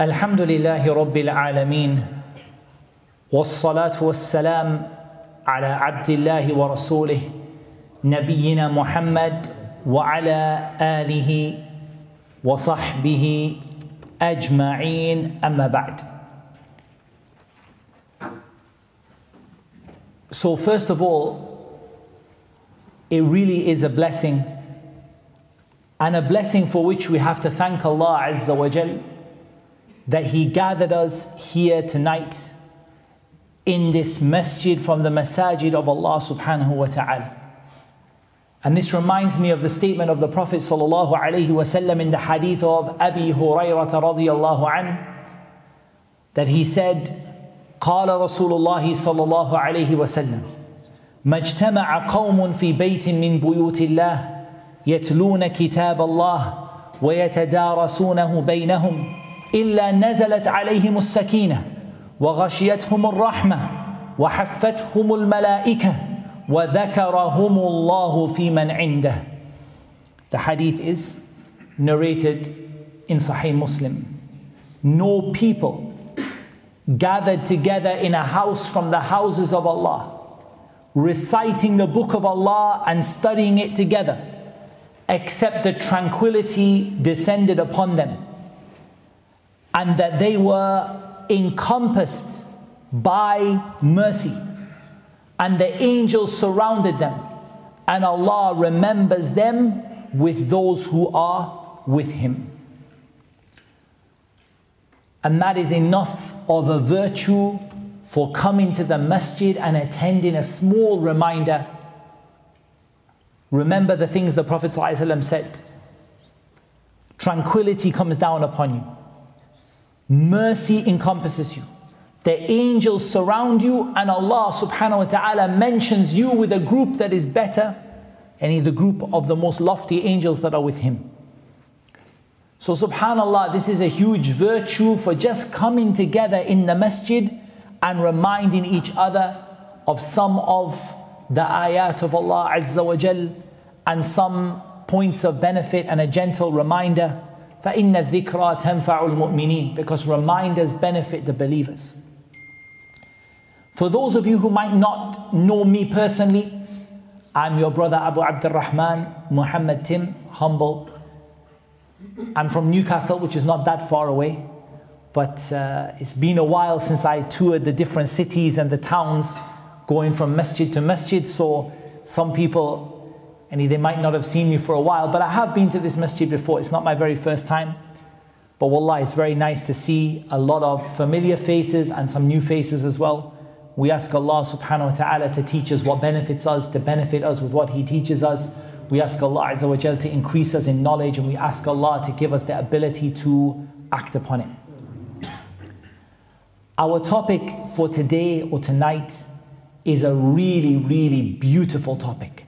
الحمد لله رب العالمين والصلاة والسلام على عبد الله ورسوله نبينا محمد وعلى آله وصحبه أجمعين. أما بعد. So first of all, it really is a blessing and a blessing for which we have to thank Allah Azza wa Jal. that He gathered us here tonight in this masjid from the masajid of Allah subhanahu wa ta'ala. And this reminds me of the statement of the Prophet sallallahu alaihi wasallam in the hadith of Abi Hurairah radiyallahu an that he said قال رسول الله صلى الله عليه وسلم ما اجتمع قوم في بيت من بيوت الله يتلون كتاب الله ويتدارسونه بينهم إلا نزلت عليهم السكينة وغشيتهم الرحمة وحفتهم الملائكة وذكرهم الله في من عنده The hadith is narrated in Sahih Muslim. No people gathered together in a house from the houses of Allah, reciting the book of Allah and studying it together, except the tranquility descended upon them, and that they were encompassed by mercy, and the angels surrounded them, and Allah remembers them with those who are with Him. And that is enough of a virtue for coming to the masjid and attending a small reminder. Remember the things the Prophet ﷺ said. Tranquility comes down upon you. Mercy encompasses you. The angels surround you, and Allah subhanahu wa ta'ala mentions you with a group that is better, any the group of the most lofty angels that are with Him. So, subhanAllah, this is a huge virtue for just coming together in the masjid and reminding each other of some of the ayat of Allah Azza wa Jal and some points of benefit and a gentle reminder. فَإِنَّ الذِّكْرَى تَنْفَعُ الْمُؤْمِنِينَ Because reminders benefit the believers. For those of you who might not know me personally, I'm your brother Abu Abdurrahman Muhammad Tim, humble I'm from Newcastle, which is not that far away, but uh, it's been a while since I toured the different cities and the towns, going from masjid to masjid. So some people, and they might not have seen me for a while, but I have been to this masjid before. It's not my very first time. But wallah, it's very nice to see a lot of familiar faces and some new faces as well. We ask Allah subhanahu wa ta'ala to teach us what benefits us, to benefit us with what He teaches us we ask Allah Azza wa Jal to increase us in knowledge and we ask Allah to give us the ability to act upon it. Our topic for today or tonight is a really, really beautiful topic.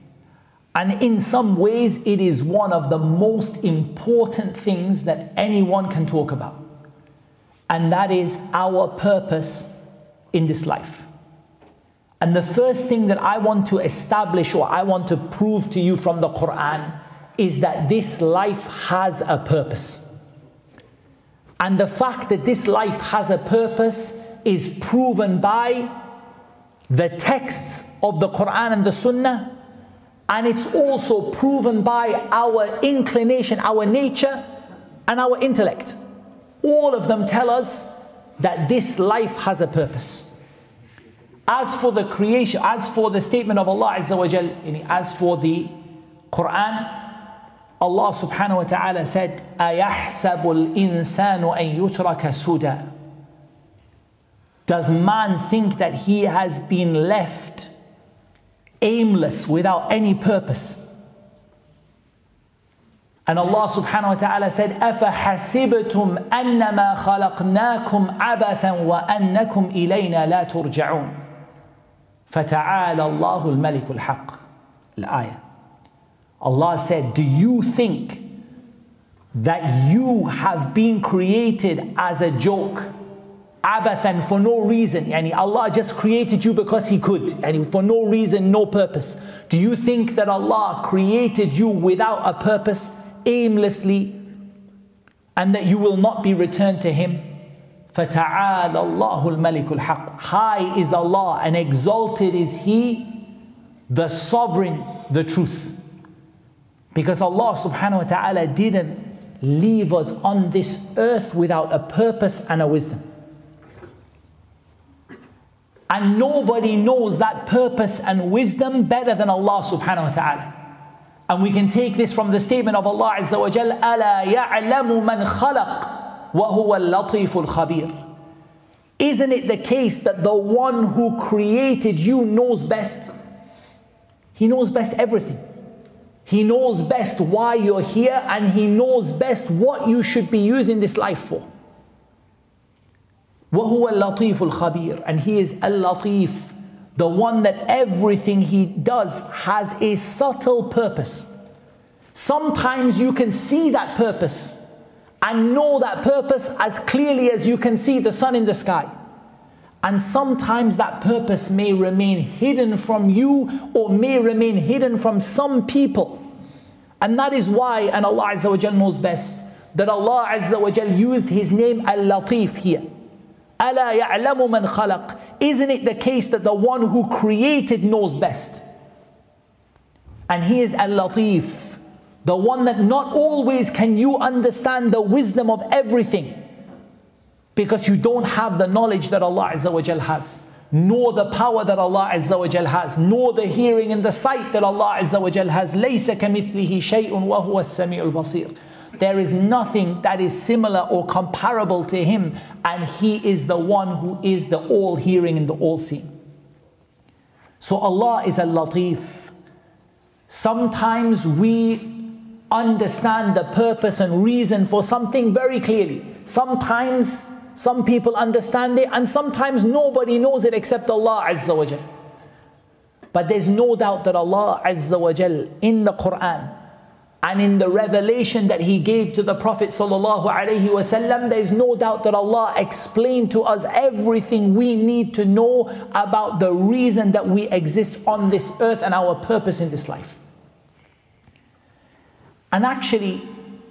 And in some ways, it is one of the most important things that anyone can talk about. And that is our purpose in this life. And the first thing that I want to establish or I want to prove to you from the Quran is that this life has a purpose. And the fact that this life has a purpose is proven by the texts of the Quran and the Sunnah, and it's also proven by our inclination, our nature, and our intellect. All of them tell us that this life has a purpose. As for the creation, as for the statement of Allah Azza wa Jal, as for the Quran, Allah subhanahu wa ta'ala said, أَيَحْسَبُ الْإِنسَانُ أَن يُتْرَكَ سُدًى Does man think that he has been left aimless without any purpose? And Allah subhanahu wa ta'ala said, أَفَحَسِبْتُمْ أَنَّمَا خَلَقْنَاكُمْ عَبَثًا وَأَنَّكُمْ إِلَيْنَا لَا تُرْجَعُونَ فَتَعَالَى اللَّهُ الْمَلِكُ الْحَقِّ Al-ayah. Allah said, do you think that you have been created as a joke? Abathan for no reason. Yani Allah just created you because He could. And for no reason, no purpose. Do you think that Allah created you without a purpose, aimlessly, and that you will not be returned to Him? فَتَعَالَ اللَّهُ الْمَلِكُ الْحَقِّ High is Allah and exalted is He, the sovereign, the truth. Because Allah subhanahu wa ta'ala didn't leave us on this earth without a purpose and a wisdom. And nobody knows that purpose and wisdom better than Allah subhanahu wa ta'ala. And we can take this from the statement of Allah Azza wa Jal, أَلَا يَعْلَمُ مَنْ خَلَقَ وَهُوَ اللَّطِيفُ الْخَبِيرُ Isn't it the case that the one who created you knows best? He knows best everything. He knows best why you're here and he knows best what you should be using this life for. وَهُوَ اللَّطِيفُ الْخَبِيرُ And he is al-latif, the one that everything he does has a subtle purpose. Sometimes you can see that purpose and know that purpose as clearly as you can see the sun in the sky. And sometimes that purpose may remain hidden from you or may remain hidden from some people. And that is why, and Allah Azza wa knows best, that Allah Azza wa used His name Al-Latif here. أَلَا يَعْلَمُ مَنْ خَلَقَ Isn't it the case that the one who created knows best? And He is Al-Latif the one that not always can you understand the wisdom of everything because you don't have the knowledge that Allah Azza wa Jal has nor the power that Allah Azza wa Jal has nor the hearing and the sight that Allah Azza wa Jal has ليس كمثله شيء وهو السميع البصير there is nothing that is similar or comparable to him and he is the one who is the all hearing and the all seeing so Allah is al-latif sometimes we understand the purpose and reason for something very clearly. Sometimes some people understand it and sometimes nobody knows it except Allah Azza wa Jal. But there's no doubt that Allah Azza wa Jal in the Quran and in the revelation that He gave to the Prophet Wasallam, there's no doubt that Allah explained to us everything we need to know about the reason that we exist on this earth and our purpose in this life. And actually,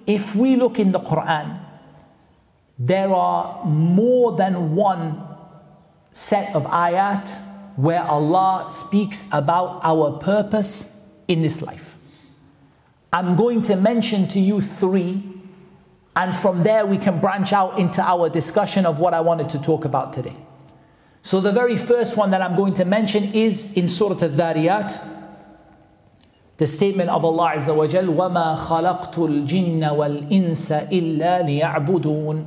if we look in the Quran, there are more than one set of ayat where Allah speaks about our purpose in this life. I'm going to mention to you three, and from there we can branch out into our discussion of what I wanted to talk about today. So, the very first one that I'm going to mention is in Surah Al Dhariyat, the statement of Allah Azza wa Jal, وَمَا خَلَقْتُ الْجِنَّ وَالْإِنسَ إِلَّا لِيَعْبُدُونَ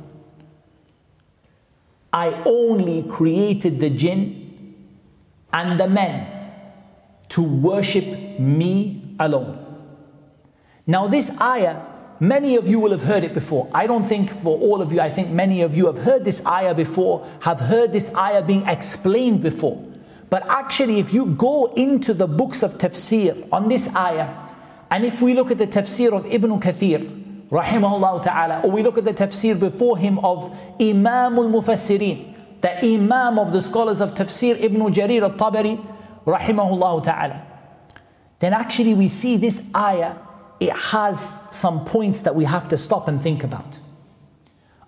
I only created the jinn and the men to worship me alone. Now this ayah, many of you will have heard it before. I don't think for all of you, I think many of you have heard this ayah before, have heard this ayah being explained before. But actually, if you go into the books of tafsir on this ayah, and if we look at the tafsir of Ibn Kathir, rahimahullah ta'ala, or we look at the tafsir before him of Imam al-Mufassirin, the Imam of the scholars of tafsir, Ibn Jarir al-Tabari, rahimahullah ta'ala, then actually we see this ayah, it has some points that we have to stop and think about.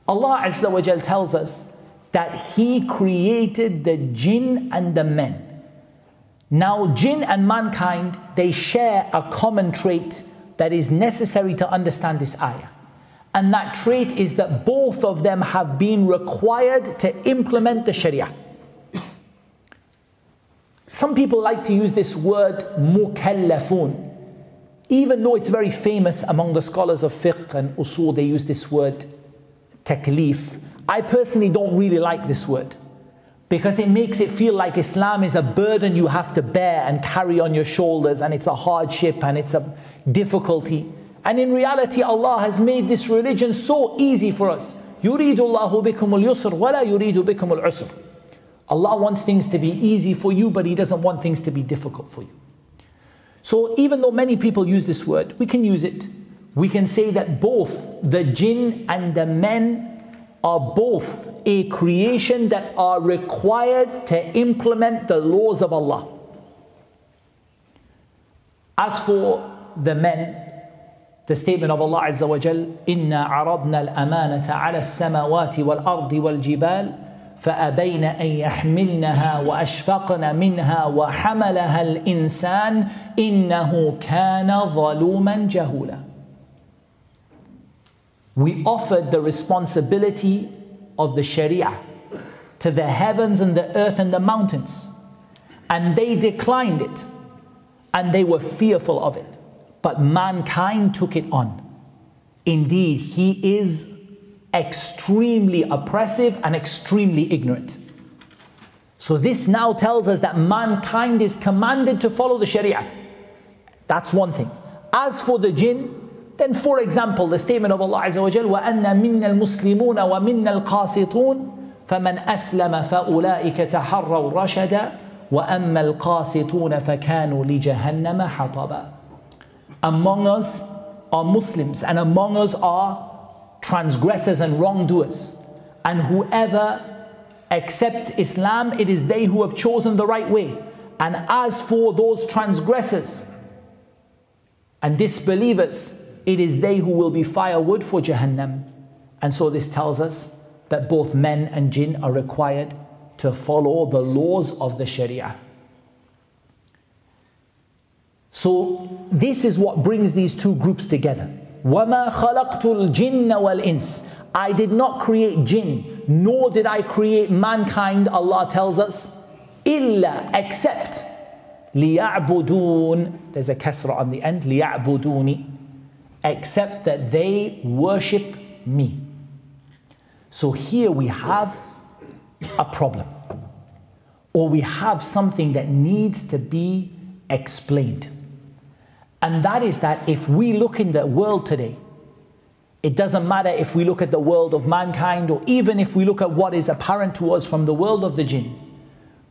Allah Azza wa Jal tells us that He created the jinn and the men. Now, jinn and mankind, they share a common trait that is necessary to understand this ayah. And that trait is that both of them have been required to implement the Sharia. Some people like to use this word mukallafun Even though it's very famous among the scholars of fiqh and usul, they use this word taklif. I personally don't really like this word because it makes it feel like Islam is a burden you have to bear and carry on your shoulders, and it's a hardship and it's a difficulty. And in reality, Allah has made this religion so easy for us. يريد الله بكم اليسر ولا يريد بكم العسر. Allah wants things to be easy for you, but He doesn't want things to be difficult for you. So even though many people use this word, we can use it. We can say that both the jinn and the men are both a creation that are required to implement the laws of Allah. As for the men, the statement of Allah Azza wa Jal, إِنَّا عَرَضْنَا الْأَمَانَةَ عَلَى السَّمَاوَاتِ وَالْأَرْضِ وَالْجِبَالِ فأبين أن يحملنها وأشفقن منها وحملها الإنسان إنه كان ظلوما جهولا We offered the responsibility of the Sharia to the heavens and the earth and the mountains and they declined it and they were fearful of it but mankind took it on. Indeed, he is extremely oppressive and extremely ignorant. So, this now tells us that mankind is commanded to follow the Sharia. That's one thing. As for the jinn, then for example, the statement of Allah Azza wa Jal, وَأَنَّ مِنَّا الْمُسْلِمُونَ وَمِنَّا الْقَاسِطُونَ فَمَنْ أَسْلَمَ فَأُولَٰئِكَ تَحَرَّوْا رَشَدًا وَأَمَّا الْقَاسِطُونَ فَكَانُوا لِجَهَنَّمَ حَطَبًا among us are Muslims, and among us are transgressors and wrongdoers. And whoever accepts Islam, it is they who have chosen the right way. And as for those transgressors and disbelievers, it is they who will be firewood for Jahannam. And so this tells us that both men and jinn are required to follow the laws of the Sharia. So this is what brings these two groups together. وَمَا خَلَقْتُ الْجِنَّ وَالْإِنسِ I did not create jinn, nor did I create mankind, Allah tells us, إِلَّا except لِيَعْبُدُونَ There's a kasra on the end, لِيَعْبُدُونِ Except that they worship me. So here we have a problem. Or we have something that needs to be explained. And that is that if we look in the world today, it doesn't matter if we look at the world of mankind or even if we look at what is apparent to us from the world of the jinn,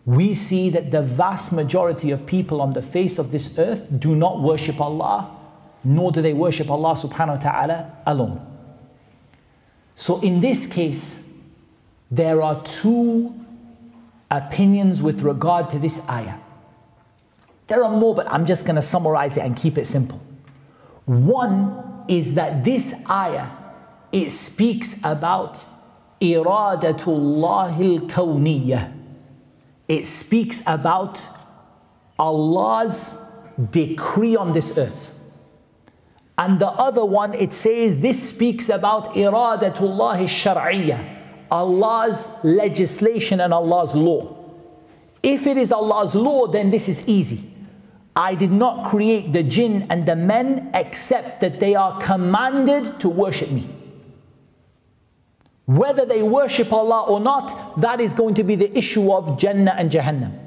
we see that the vast majority of people on the face of this earth do not worship Allah, nor do they worship Allah subhanahu wa ta'ala alone. So in this case, there are two opinions with regard to this ayah. There are more, but I'm just going to summarize it and keep it simple. One is that this ayah it speaks about iradatullahil kawniyah. It speaks about Allah's decree on this earth. And the other one, it says this speaks about iradatullah shar'iyyah, Allah's legislation and Allah's law. If it is Allah's law, then this is easy. I did not create the jinn and the men except that they are commanded to worship me. Whether they worship Allah or not, that is going to be the issue of Jannah and Jahannam.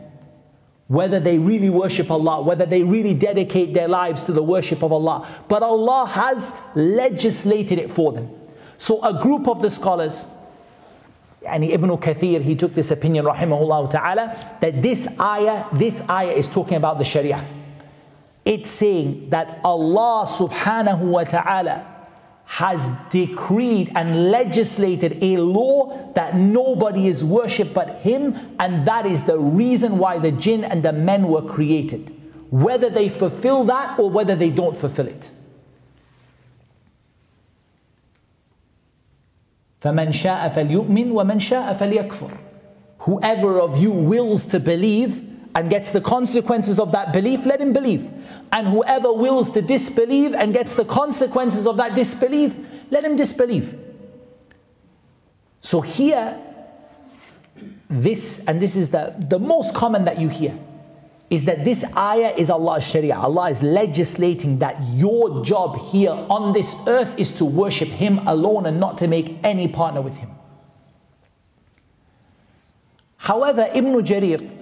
Whether they really worship Allah, whether they really dedicate their lives to the worship of Allah. But Allah has legislated it for them. So a group of the scholars, and Ibn Kathir, he took this opinion, rahimahullah ta'ala, that this ayah, this ayah is talking about the Sharia It's saying that Allah subhanahu wa ta'ala has decreed and legislated a law that nobody is worshipped but Him, and that is the reason why the jinn and the men were created. Whether they fulfill that or whether they don't fulfill it. فَمَنْ شَاءَ فَلْيُؤْمِنْ وَمَنْ شَاءَ فَلْيَكْفُرْ Whoever of you wills to believe and gets the consequences of that belief, let him believe. And whoever wills to disbelieve and gets the consequences of that disbelief, let him disbelieve. So here, this, and this is the, the most common that you hear, is that this ayah is Allah's Sharia. Allah is legislating that your job here on this earth is to worship Him alone and not to make any partner with Him. However, Ibn Jarir,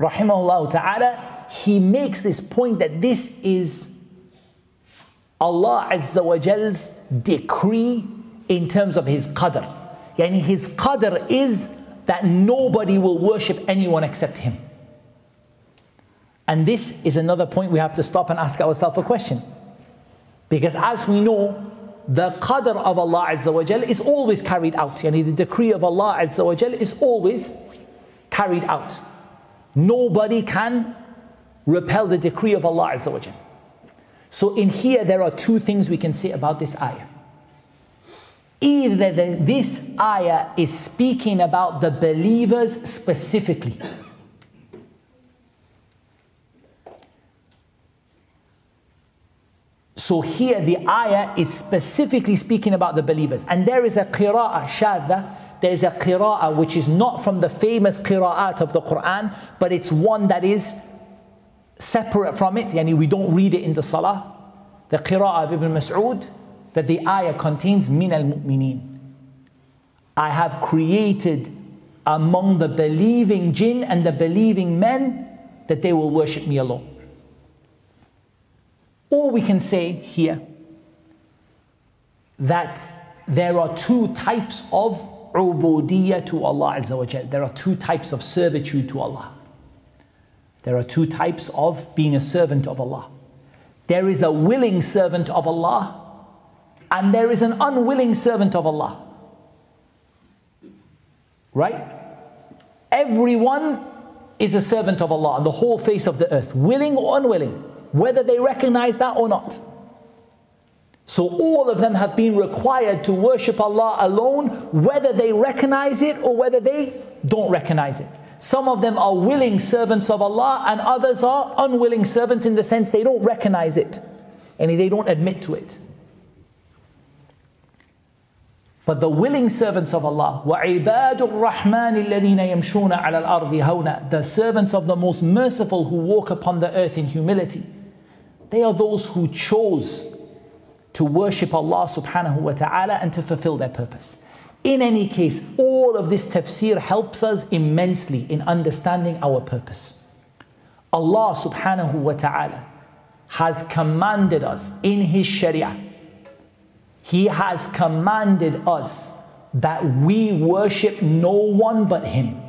rahimahullah ta'ala, he makes this point that this is Allah Azza wa Jal's decree in terms of His qadr. Yani His qadr is that nobody will worship anyone except Him. And this is another point we have to stop and ask ourselves a question. Because as we know, the qadr of Allah Azza wa Jal is always carried out. Yani the decree of Allah Azza wa Jal is always carried out. Nobody can repel the decree of Allah Azza wa So in here, there are two things we can say about this ayah. Either the, this ayah is speaking about the believers specifically. So here the ayah is specifically speaking about the believers. And there is a qira'ah, shadda, there is a qira'ah which is not from the famous qira'at of the Quran, but it's one that is separate from it, yani we don't read it in the salah. The qira'ah of Ibn Mas'ud, that the ayah contains min al mu'mineen. I have created among the believing jinn and the believing men that they will worship me alone. Or we can say here that there are two types of ubudiyya to Allah Azza wa Jal. There are two types of servitude to Allah. There are two types of being a servant of Allah. There is a willing servant of Allah, and there is an unwilling servant of Allah. Right? Everyone is a servant of Allah on the whole face of the earth, willing or unwilling, whether they recognize that or not. So all of them have been required to worship Allah alone, whether they recognize it or whether they don't recognize it. Some of them are willing servants of Allah, and others are unwilling servants in the sense they don't recognize it and they don't admit to it. But the willing servants of Allah, وَعِبَادُ الرَّحْمَنِ الَّذِينَ يَمْشُونَ عَلَى الْأَرْضِ هَوْنًا The servants of the most merciful who walk upon the earth in humility. They are those who chose to worship Allah subhanahu wa ta'ala and to fulfill their purpose. In any case, all of this tafsir helps us immensely in understanding our purpose. Allah subhanahu wa ta'ala has commanded us in His Sharia, He has commanded us that we worship no one but Him.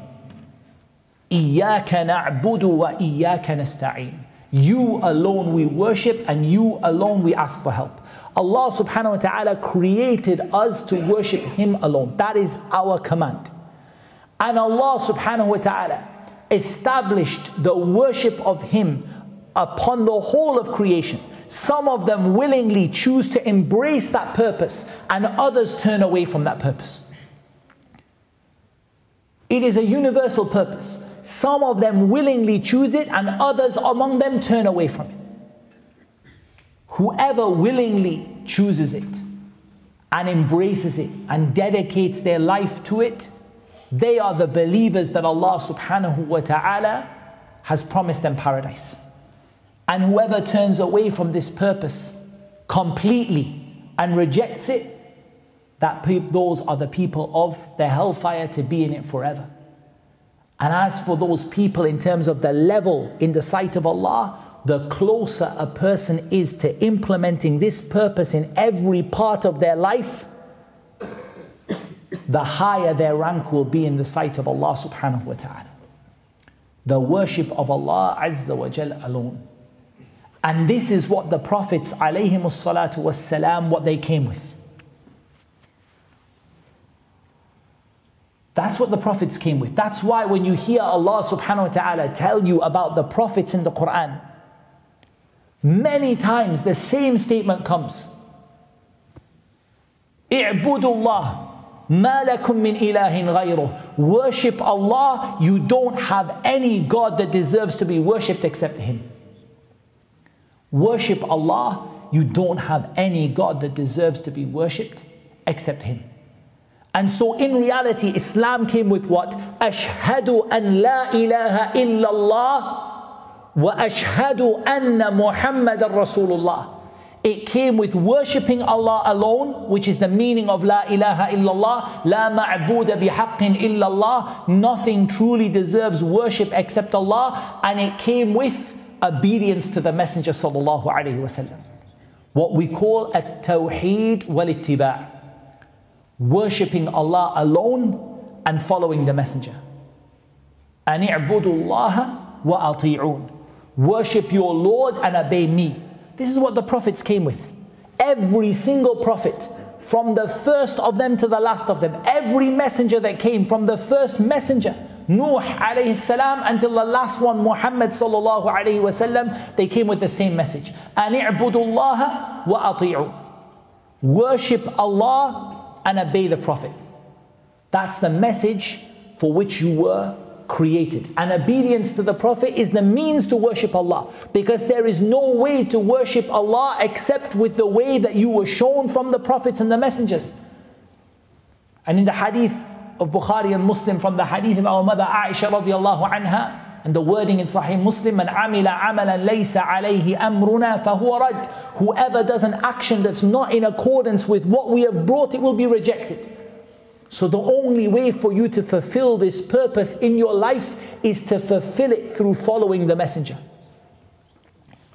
إياك نعبد وإياك نستعين. You alone we worship and you alone we ask for help. Allah subhanahu wa ta'ala created us to worship Him alone. That is our command. And Allah subhanahu wa ta'ala established the worship of Him upon the whole of creation. Some of them willingly choose to embrace that purpose, and others turn away from that purpose. It is a universal purpose. Some of them willingly choose it, and others among them turn away from it. Whoever willingly chooses it and embraces it and dedicates their life to it, they are the believers that Allah subhanahu wa ta'ala has promised them paradise. And whoever turns away from this purpose completely and rejects it, that pe- those are the people of the hellfire to be in it forever. And as for those people in terms of the level in the sight of Allah, the closer a person is to implementing this purpose in every part of their life, the higher their rank will be in the sight of Allah subhanahu wa ta'ala. The worship of Allah Azza wa Jal alone. And this is what the Prophets alayhim what they came with. That's what the Prophets came with. That's why when you hear Allah subhanahu wa ta'ala tell you about the Prophets in the Quran, Many times the same statement comes. I'budullah. Malakum min ilahin ghayruh. Worship Allah. You don't have any God that deserves to be worshipped except Him. Worship Allah. You don't have any God that deserves to be worshipped except Him. And so in reality, Islam came with what? Ashhadu an la ilaha illallah وَأَشْهَدُ أَنَّ مُحَمَّدًا رَسُولُ اللَّهِ it came with worshipping Allah alone, which is the meaning of La ilaha illallah, La ma'buda bihaqqin illallah, nothing truly deserves worship except Allah, and it came with obedience to the Messenger sallallahu alaihi wasallam. What we call a tawheed wal ittiba' worshipping Allah alone and following the Messenger. أن اعبدوا الله وأطيعون Worship your Lord and obey me. This is what the prophets came with. Every single prophet, from the first of them to the last of them, every messenger that came, from the first messenger, Nuh alayhi salam until the last one, Muhammad sallallahu alayhi wasallam, they came with the same message. Ani'budullaha wa ati'u. Worship Allah and obey the Prophet. That's the message for which you were created. And obedience to the Prophet is the means to worship Allah. Because there is no way to worship Allah except with the way that you were shown from the Prophets and the Messengers. And in the hadith of Bukhari and Muslim, from the hadith of our mother Aisha radiallahu anha, and the wording in Sahih Muslim, man amila amalan laysa alayhi amruna fahuwa rad. Whoever does an action that's not in accordance with what we have brought, it will be rejected. So the only way for you to fulfill this purpose in your life is to fulfill it through following the messenger.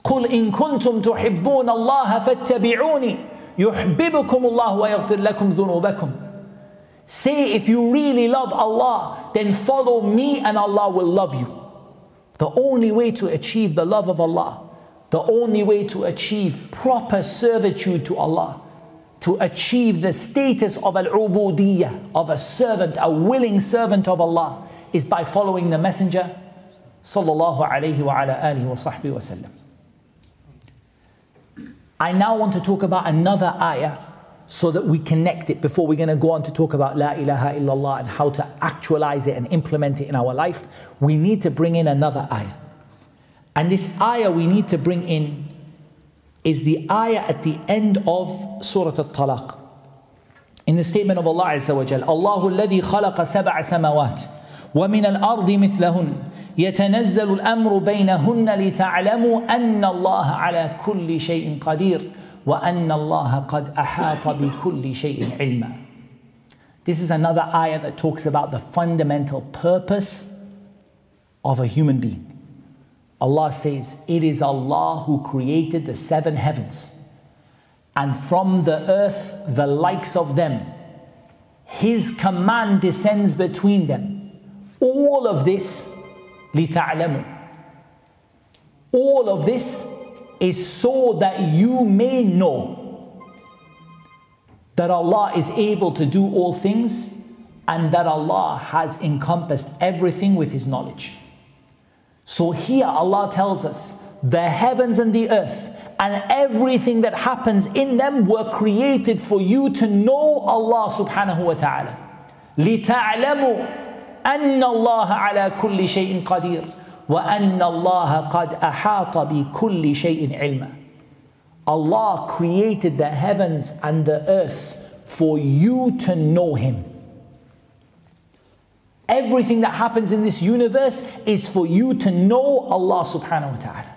قل إن كنتم تحبون الله فاتبعوني يحببكم الله ويغفر لكم ذنوبكم Say, if you really love Allah, then follow me and Allah will love you. The only way to achieve the love of Allah, the only way to achieve proper servitude to Allah, to achieve the status of al-ubudiyyah, of a servant, a willing servant of Allah, is by following the Messenger. I now want to talk about another ayah so that we connect it before we're going to go on to talk about La ilaha illallah and how to actualize it and implement it in our life, we need to bring in another ayah. And this ayah we need to bring in is the ayah at the end of Surah Al-Talaq. In the statement of Allah Azza wa Jal, Allahu alladhi khalaqa sab'a samawat wa min al-ardi mithlahun يتنزل الأمر بينهن لتعلموا أن الله على كل شيء قدير وأن الله قد أحاط بكل شيء علما This is another ayah that talks about the fundamental purpose of a human being. Allah says, It is Allah who created the seven heavens, and from the earth the likes of them. His command descends between them. All of this, لِتَعْلَمُوا All of this is so that you may know that Allah is able to do all things and that Allah has encompassed everything with His knowledge. So here Allah tells us the heavens and the earth and everything that happens in them were created for you to know Allah subhanahu wa ta'ala. لِتَعْلَمُوا أَنَّ اللَّهَ عَلَى كُلِّ شَيْءٍ قَدِيرٌ وأن الله قد أحاط بكل شيء علما Allah created the heavens and the earth for you to know Him. Everything that happens in this universe is for you to know Allah subhanahu wa ta'ala.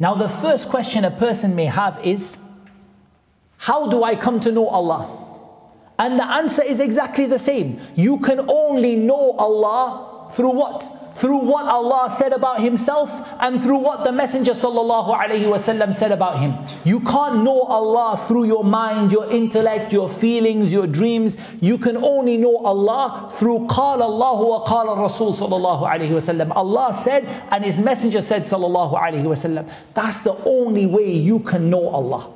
Now, the first question a person may have is How do I come to know Allah? And the answer is exactly the same. You can only know Allah through what? through what Allah said about Himself and through what the Messenger وسلم, said about Him. You can't know Allah through your mind, your intellect, your feelings, your dreams. You can only know Allah through قال الله وقال الرسول صلى الله عليه وسلم. Allah said and His Messenger said sallallahu alaihi wasallam. That's the only way you can know Allah.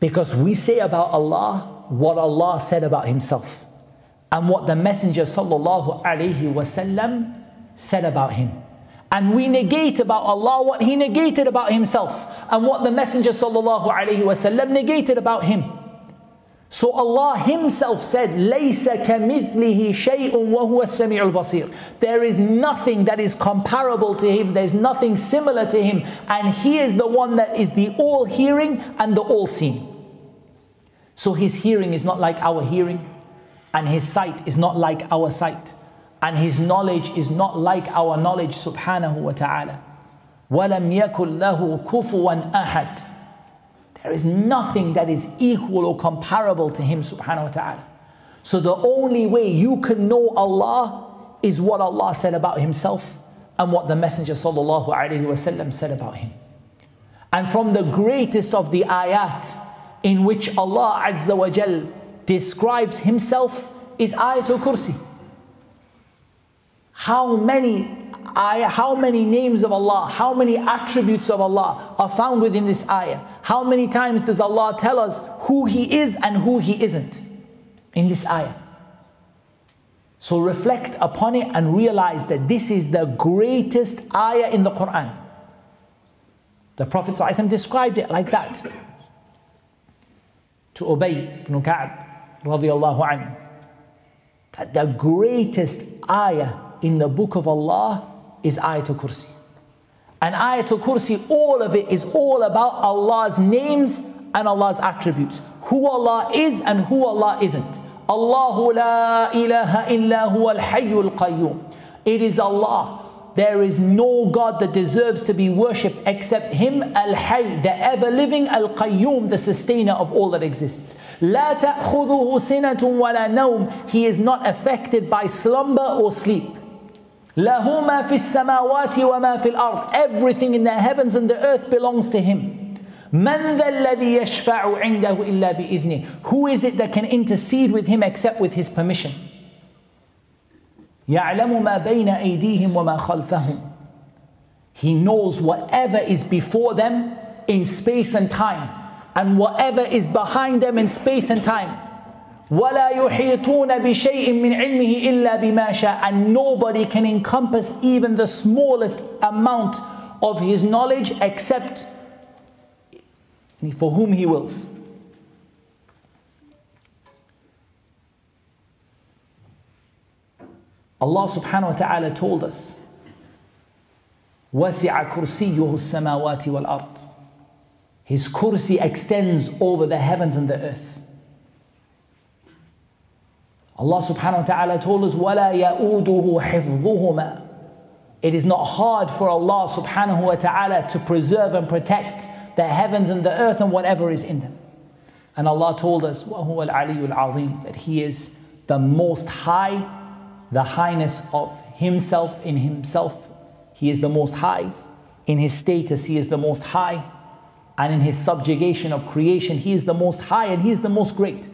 Because we say about Allah what Allah said about Himself and what the Messenger sallallahu alaihi wasallam said about him. And we negate about Allah what he negated about himself and what the Messenger sallallahu alaihi wasallam negated about him. So Allah Himself said, لَيْسَ كَمِثْلِهِ شَيْءٌ وَهُوَ السَّمِيعُ الْبَصِيرُ There is nothing that is comparable to Him. There's nothing similar to Him. And He is the one that is the all-hearing and the all-seeing. So His hearing is not like our hearing and his sight is not like our sight, and his knowledge is not like our knowledge, subhanahu wa ta'ala. وَلَمْ يَكُنْ لَهُ كُفُوًا أَحَدٌ There is nothing that is equal or comparable to him, subhanahu wa ta'ala. So the only way you can know Allah is what Allah said about himself and what the Messenger sallallahu alaihi wasallam said about him. And from the greatest of the ayat in which Allah Azza wa Jal describes himself is Ayatul Kursi. How many ayah, how many names of Allah, how many attributes of Allah are found within this ayah? How many times does Allah tell us who He is and who He isn't? in this ayah. So reflect upon it and realize that this is the greatest ayah in the Quran. The Prophet ﷺ described it like that to Ubay ibn Ka'b radiallahu anhu that the greatest ayah in the book of Allah is Ayatul Kursi. And Ayatul Kursi, all of it is all about Allah's names and Allah's attributes. Who Allah is and who Allah isn't. Allahu la ilaha illa huwa al-hayyul qayyum. It is Allah. There is no God that deserves to be worshipped except Him, Al-Hayy, the ever-living Al-Qayyum, the sustainer of all that exists. لا تأخذه سنة ولا نوم. He is not affected by slumber or sleep. له ما في السماوات وما في الأرض. Everything in the heavens and the earth belongs to Him. من ذا الذي يشفع عنده إلا بإذنه Who is it that can intercede with him except with his permission? يعلم ما بين أيديهم وما خلفهم He knows whatever is before them in space and time and whatever is behind them in space and time ولا يحيطون بشيء من علمه إلا بما شاء and nobody can encompass even the smallest amount of his knowledge except for whom He wills. Allah subhanahu wa ta'ala told us, وَسِعَ كُرْسِيُّهُ السَّمَاوَاتِ وَالْأَرْضِ His kursi extends over the heavens and the earth. Allah subhanahu wa ta'ala told us, وَلَا يَؤُودُهُ حِفْظُهُمَا It is not hard for Allah subhanahu wa ta'ala to preserve and protect the heavens and the earth and whatever is in them. And Allah told us, وَهُوَ الْعَلِيُّ الْعَظِيمُ That He is the most high, the highness of Himself in Himself. He is the most high. In His status, He is the most high. And in His subjugation of creation, He is the most high and He is the most great.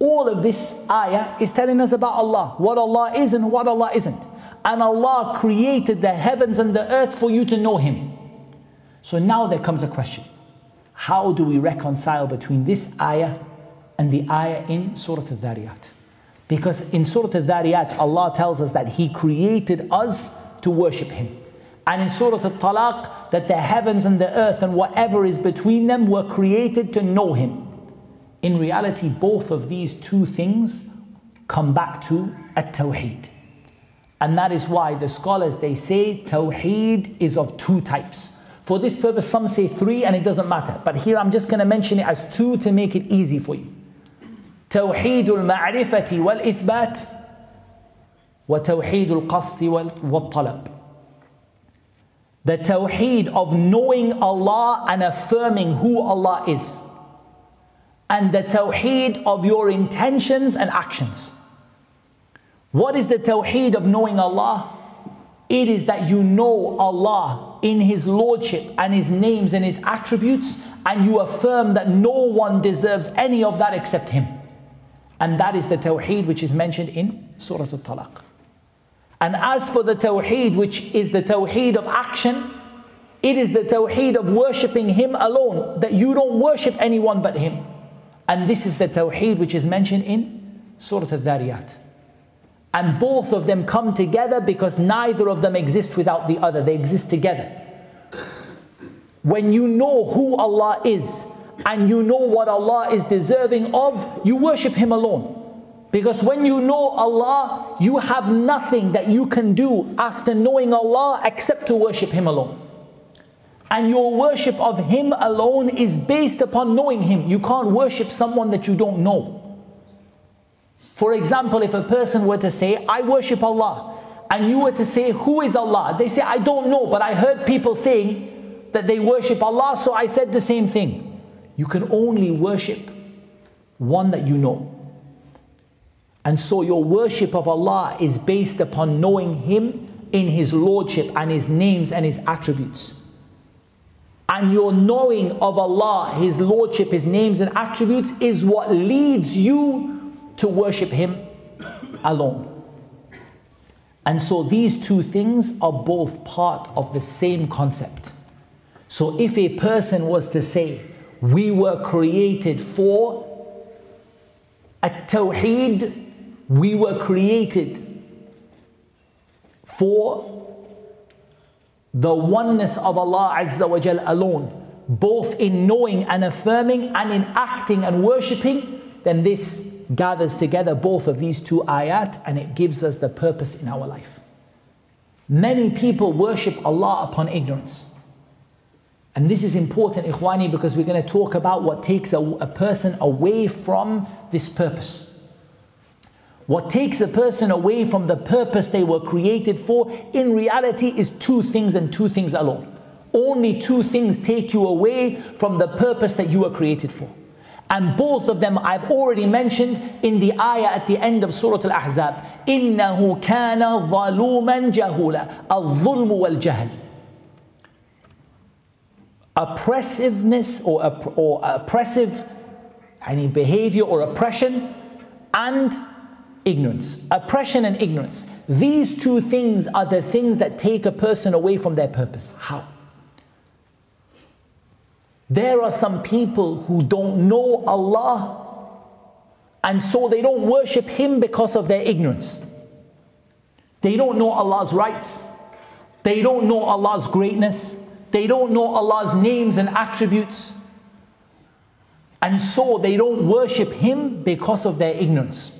All of this ayah is telling us about Allah, what Allah is and what Allah isn't. And Allah created the heavens and the earth for you to know Him. So now there comes a question. How do we reconcile between this ayah and the ayah in Surah Al-Dhariyat? Because in Surah Al-Dhariyat, Allah tells us that He created us to worship Him. And in Surah Al-Talaq, that the heavens and the earth and whatever is between them were created to know Him. In reality, both of these two things come back to At-Tawheed. And that is why the scholars, they say Tawheed is of two types. For this purpose, some say three and it doesn't matter. But here I'm just going to mention it as two to make it easy for you. توحيد المعرفة والإثبات وتوحيد القصد والطلب. The tawheed of knowing Allah and affirming who Allah is. And the tawheed of your intentions and actions. What is the tawheed of knowing Allah? It is that you know Allah in His Lordship and His names and His attributes, and you affirm that no one deserves any of that except Him. And that is the Tawheed which is mentioned in Surah Al Talaq. And as for the Tawheed, which is the Tawheed of action, it is the Tawheed of worshipping Him alone, that you don't worship anyone but Him. And this is the Tawheed which is mentioned in Surah Al Dhariyat. And both of them come together because neither of them exist without the other, they exist together. When you know who Allah is and you know what Allah is deserving of, you worship Him alone. Because when you know Allah, you have nothing that you can do after knowing Allah except to worship Him alone. And your worship of Him alone is based upon knowing Him. You can't worship someone that you don't know. For example, if a person were to say, I worship Allah, and you were to say, Who is Allah? They say, I don't know, but I heard people saying that they worship Allah, so I said the same thing. You can only worship one that you know. And so your worship of Allah is based upon knowing Him in His Lordship and His names and His attributes. And your knowing of Allah, His Lordship, His names and attributes is what leads you to worship Him alone. And so these two things are both part of the same concept. So if a person was to say, We were created for At Tawheed, we were created for the oneness of Allah Azza wa Jal alone, both in knowing and affirming and in acting and worshipping, then this gathers together both of these two ayat and it gives us the purpose in our life. Many people worship Allah upon ignorance. And this is important, ikhwani, because we're going to talk about what takes a, a person away from this purpose. What takes a person away from the purpose they were created for, in reality, is two things and two things alone. Only two things take you away from the purpose that you were created for. And both of them I've already mentioned in the ayah at the end of Surah Al Ahzab. إِنَّهُ كَانَ ظَلُومًا جَهُولًا الظُّلْمُ وَالْجَهْلُ Oppressiveness or, or oppressive any behavior or oppression and ignorance. Oppression and ignorance. These two things are the things that take a person away from their purpose. How? There are some people who don't know Allah and so they don't worship Him because of their ignorance. They don't know Allah's rights. They don't know Allah's greatness. They don't know Allah's names and attributes. And so they don't worship Him because of their ignorance.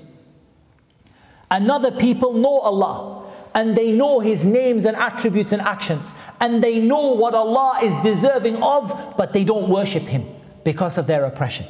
Another people know Allah and they know His names and attributes and actions and they know what Allah is deserving of, but they don't worship Him because of their oppression.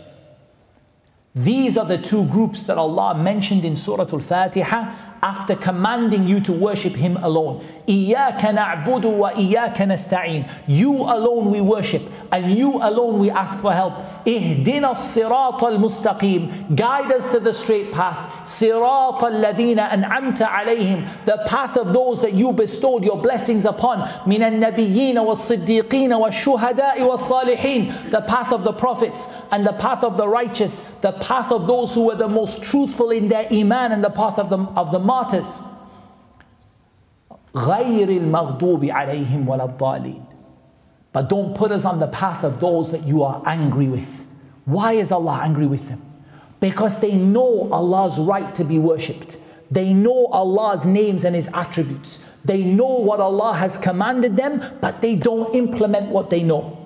These are the two groups that Allah mentioned in Surah Al Fatiha after commanding you to worship Him alone. إِيَّاكَ نَعْبُدُ وَإِيَّاكَ نَسْتَعِينَ You alone we worship and you alone we ask for help. اِهْدِنَا الصِّرَاطَ الْمُسْتَقِيمِ Guide us to the straight path. صِرَاطَ الَّذِينَ أَنْعَمْتَ عَلَيْهِمْ The path of those that you bestowed your blessings upon. مِنَ وَالصِّدِّيقِينَ وَالشُّهَدَاءِ وَالصَّالِحِينَ The path of the prophets and the path of the righteous. The path of those who were the most truthful in their iman and the path of the, of the martyrs. غير المغضوب عليهم ولا الضالين But don't put us on the path of those that you are angry with. Why is Allah angry with them? Because they know Allah's right to be worshipped. They know Allah's names and His attributes. They know what Allah has commanded them, but they don't implement what they know.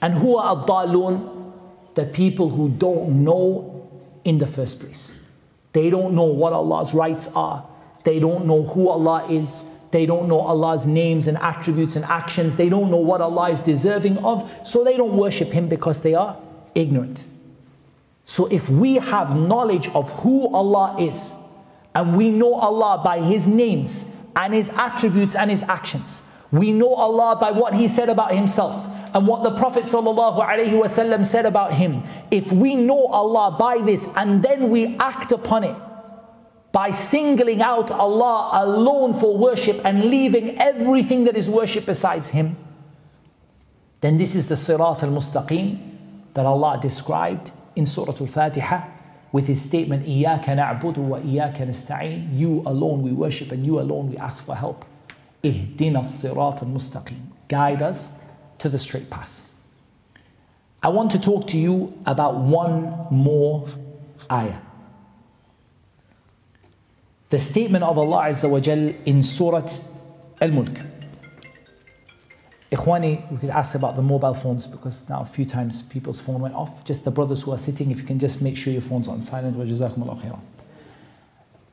And who are ad The people who don't know in the first place. They don't know what Allah's rights are. They don't know who Allah is. They don't know Allah's names and attributes and actions. They don't know what Allah is deserving of. So they don't worship Him because they are ignorant. So if we have knowledge of who Allah is, and we know Allah by His names and His attributes and His actions, we know Allah by what He said about Himself and what the Prophet ﷺ said about him, if we know Allah by this and then we act upon it, by singling out Allah alone for worship and leaving everything that is worship besides Him, then this is the Sirat al Mustaqim that Allah described in Surah Al Fatiha with His statement, إِيَّاكَ نَعْبُدُ وَإِيَّاكَ نَسْتَعِينُ You alone we worship and you alone we ask for help. اِهْدِنَا الصِّرَاطَ الْمُسْتَقِيمَ Guide us to the straight path. I want to talk to you about one more ayah. the statement of Allah Azza wa Jal in Surah Al-Mulk. Ikhwani, we could ask about the mobile phones because now a few times people's phone went off. Just the brothers who are sitting, if you can just make sure your phone's on silent. وجزاكم الله خيرا.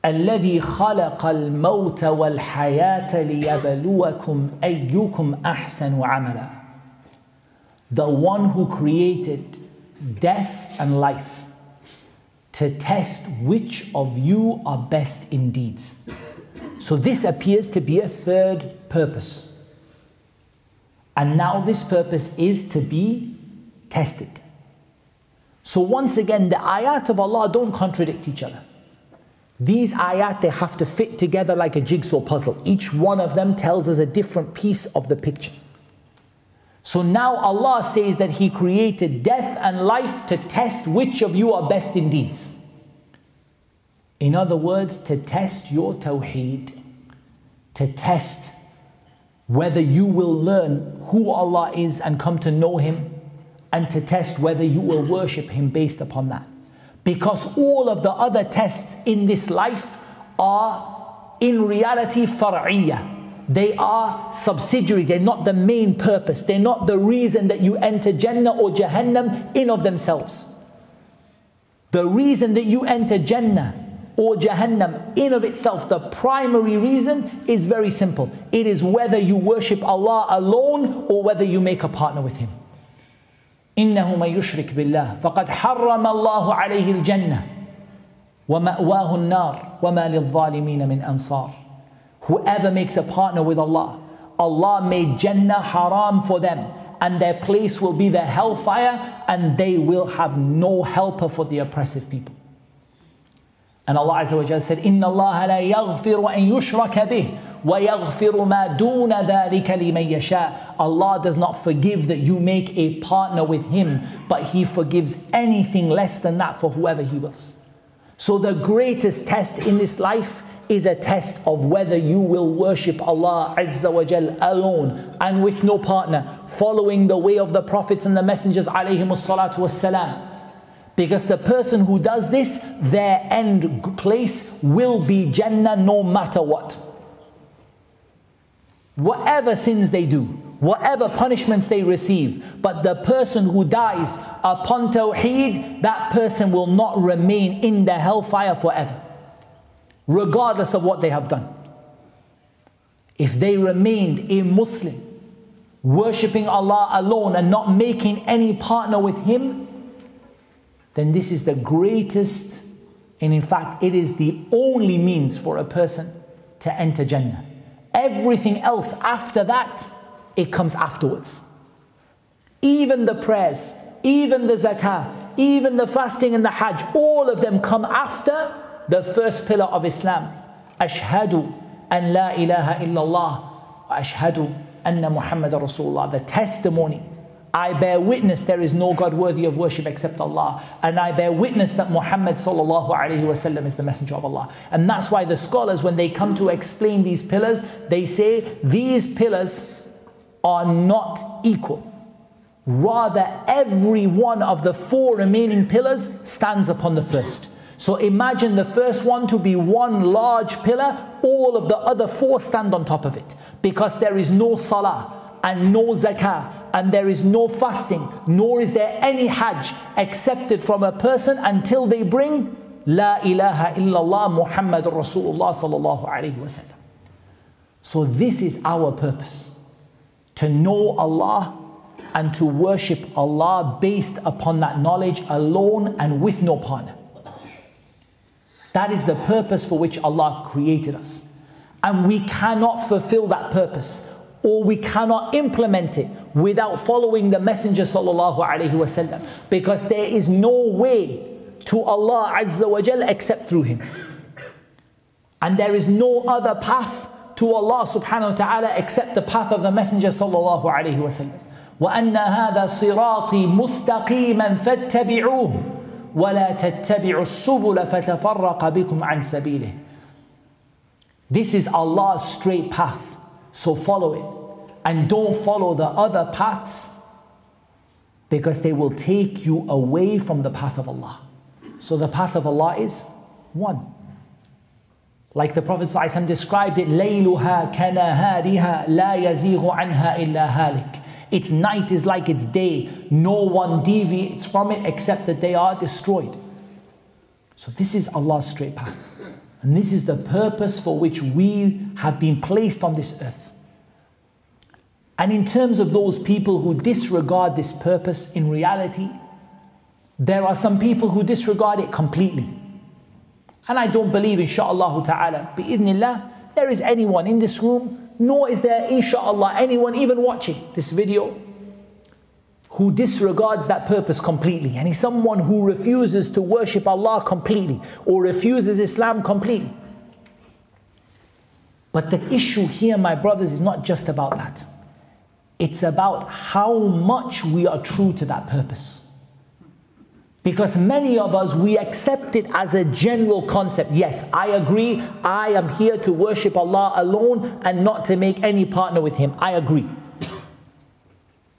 الذي خلق الموت والحياة ليبلوكم أيكم أحسن عملا. the one who created death and life to test which of you are best in deeds. So this appears to be a third purpose. And now this purpose is to be tested. So once again, the ayat of Allah don't contradict each other. These ayat, they have to fit together like a jigsaw puzzle. Each one of them tells us a different piece of the picture. So now Allah says that He created death and life to test which of you are best in deeds. In other words, to test your tawheed, to test whether you will learn who Allah is and come to know Him, and to test whether you will worship Him based upon that. Because all of the other tests in this life are in reality far'iyah They are subsidiary, they're not the main purpose, they're not the reason that you enter Jannah or Jahannam in of themselves. The reason that you enter Jannah or Jahannam in of itself, the primary reason is very simple. It is whether you worship Allah alone or whether you make a partner with Him. إنه من يشرك بالله فقد حرم الله عليه الجنة ومأواه النار وما للظالمين من أنصار Whoever makes a partner with Allah, Allah made Jannah haram for them and their place will be the hellfire and they will have no helper for the oppressive people. And Allah Azza wa Jalla said, إِنَّ اللَّهَ لَا يَغْفِرُ أَن يُشْرَكَ بِهِ وَيَغْفِرُ مَا دُونَ ذَلِكَ لِمَن يَشَاءُ Allah does not forgive that you make a partner with Him, but He forgives anything less than that for whoever He wills. So the greatest test in this life is a test of whether you will worship Allah Azza wa Jal alone and with no partner, following the way of the prophets and the messengers alayhi salatu wassalam. Because the person who does this, their end place will be Jannah no matter what. Whatever sins they do, whatever punishments they receive, but the person who dies upon Tawheed, that person will not remain in the hellfire forever, regardless of what they have done. If they remained a Muslim, worshipping Allah alone and not making any partner with Him, then this is the greatest, and in fact, it is the only means for a person to enter Jannah. Everything else after that, it comes afterwards. Even the prayers, even the zakah, even the fasting and the hajj, all of them come after the first pillar of Islam. Ashhadu an la ilaha illallah ashhadu anna Muhammad Rasulullah. The testimony I bear witness there is no God worthy of worship except Allah. And I bear witness that Muhammad sallallahu alayhi wasallam is the messenger of Allah. And that's why the scholars, when they come to explain these pillars, they say these pillars are not equal. Rather, every one of the four remaining pillars stands upon the first. So imagine the first one to be one large pillar, all of the other four stand on top of it. Because there is no salah and no zakah and there is no fasting, nor is there any hajj accepted from a person until they bring La ilaha illallah Muhammadur Rasulullah sallallahu alayhi wasallam. So this is our purpose. To know Allah and to worship Allah based upon that knowledge alone and with no partner. That is the purpose for which Allah created us. And we cannot fulfill that purpose or we cannot implement it without following the Messenger sallallahu alaihi wasallam because there is no way to Allah Azza wa Jal except through him. And there is no other path to Allah subhanahu wa ta'ala except the path of the Messenger sallallahu alaihi wasallam. وأن هذا صراطي مستقيما فاتبعوه ولا تتبعوا السبل فتفرق بكم عن سبيله. This is Allah's straight path, so follow it and don't follow the other paths because they will take you away from the path of Allah. So the path of Allah is one. Like the Prophet ﷺ described it, لَيْلُهَا كَنَهَارِهَا لَا يَزِيغُ عَنْهَا إِلَّا هَالِكٌ its night is like its day. No one deviates from it except that they are destroyed. So this is Allah's straight path. And this is the purpose for which we have been placed on this earth. And in terms of those people who disregard this purpose, in reality, there are some people who disregard it completely. And I don't believe, inshaAllah ta'ala, bi'idhnillah, there is anyone in this room, nor is there, inshaAllah, anyone even watching this video who disregards that purpose completely. And he's someone who refuses to worship Allah completely or refuses Islam completely. But the issue here, my brothers, is not just about that. It's about how much we are true to that purpose. Because many of us, we accept it as a general concept. Yes, I agree. I am here to worship Allah alone and not to make any partner with Him. I agree.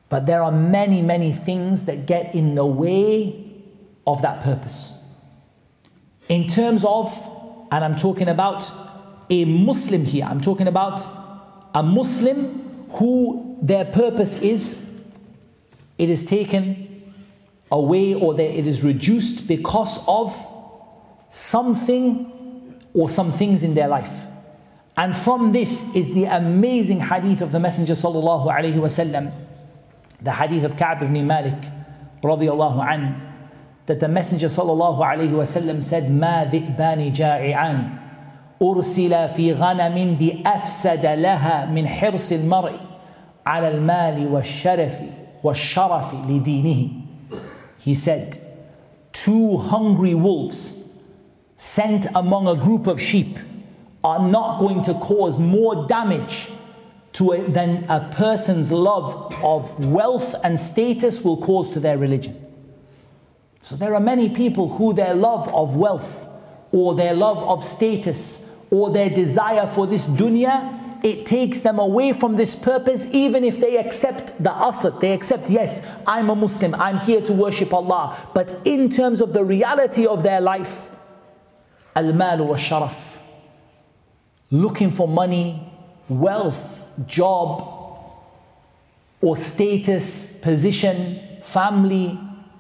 But there are many, many things that get in the way of that purpose. in terms of, and I'm talking about a Muslim here, I'm talking about a Muslim who their purpose is, it is taken away or that it is reduced because of something or some things in their life. And from this is the amazing hadith of the Messenger sallallahu alaihi wasallam, the hadith of Ka'b ibn Malik radiallahu an, that the Messenger sallallahu alaihi wasallam said, "Ma ذئبان جائعان أرسل في غنم بأفسد لها من حرص المرء على المال والشرف والشرف لدينه." He said, two hungry wolves sent among a group of sheep are not going to cause more damage to a, than a person's love of wealth and status will cause to their religion. So there are many people who their love of wealth or their love of status or their desire for this dunya it takes them away from this purpose even if they accept the asl. They accept yes i'm a muslim i'm here to worship allah. But in terms of the reality of their life al-mal wa sharaf. Looking for money, wealth, job, or status, position, family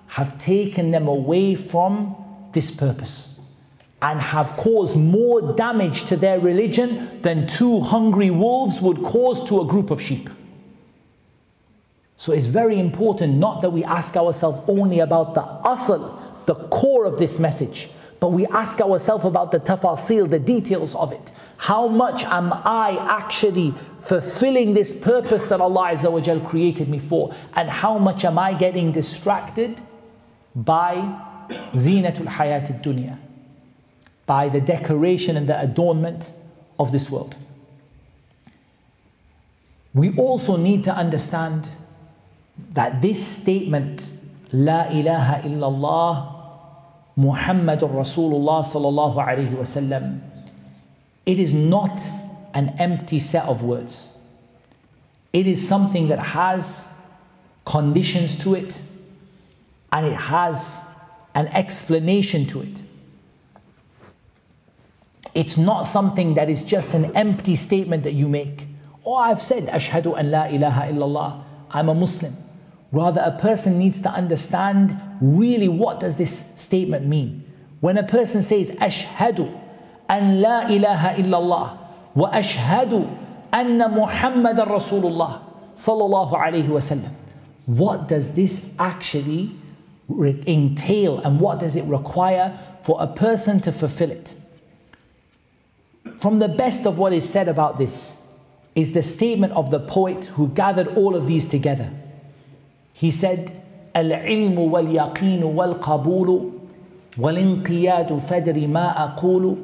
have taken them away from this purpose and have caused more damage to their religion than two hungry wolves would cause to a group of sheep. So it's very important not that we ask ourselves only about the asl, the core of this message, but we ask ourselves about the tafasil, the details of it. How much am I actually fulfilling this purpose that Allah created me for? And how much am I getting distracted by zinatul hayat dunya, by the decoration and the adornment of this world? We also need to understand that this statement, La ilaha illallah Muhammadur Rasulullah sallallahu alayhi wasallam, it is not an empty set of words. It is something that has conditions to it and it has an explanation to it. It's not something that is just an empty statement that you make. Or oh, I've said, Ashhadu an la ilaha illallah, I'm a Muslim. Rather, a person needs to understand really what does this statement mean. When a person says, Ashhadu an la ilaha illallah, wa ashhadu anna Muhammadan Rasulullah, sallallahu alayhi wasallam. What does this actually entail and what does it require for a person to fulfill it? From the best of what is said about this is the statement of the poet who gathered all of these together. He said, العلم واليقين والقبول والانقياد فدر ما أقول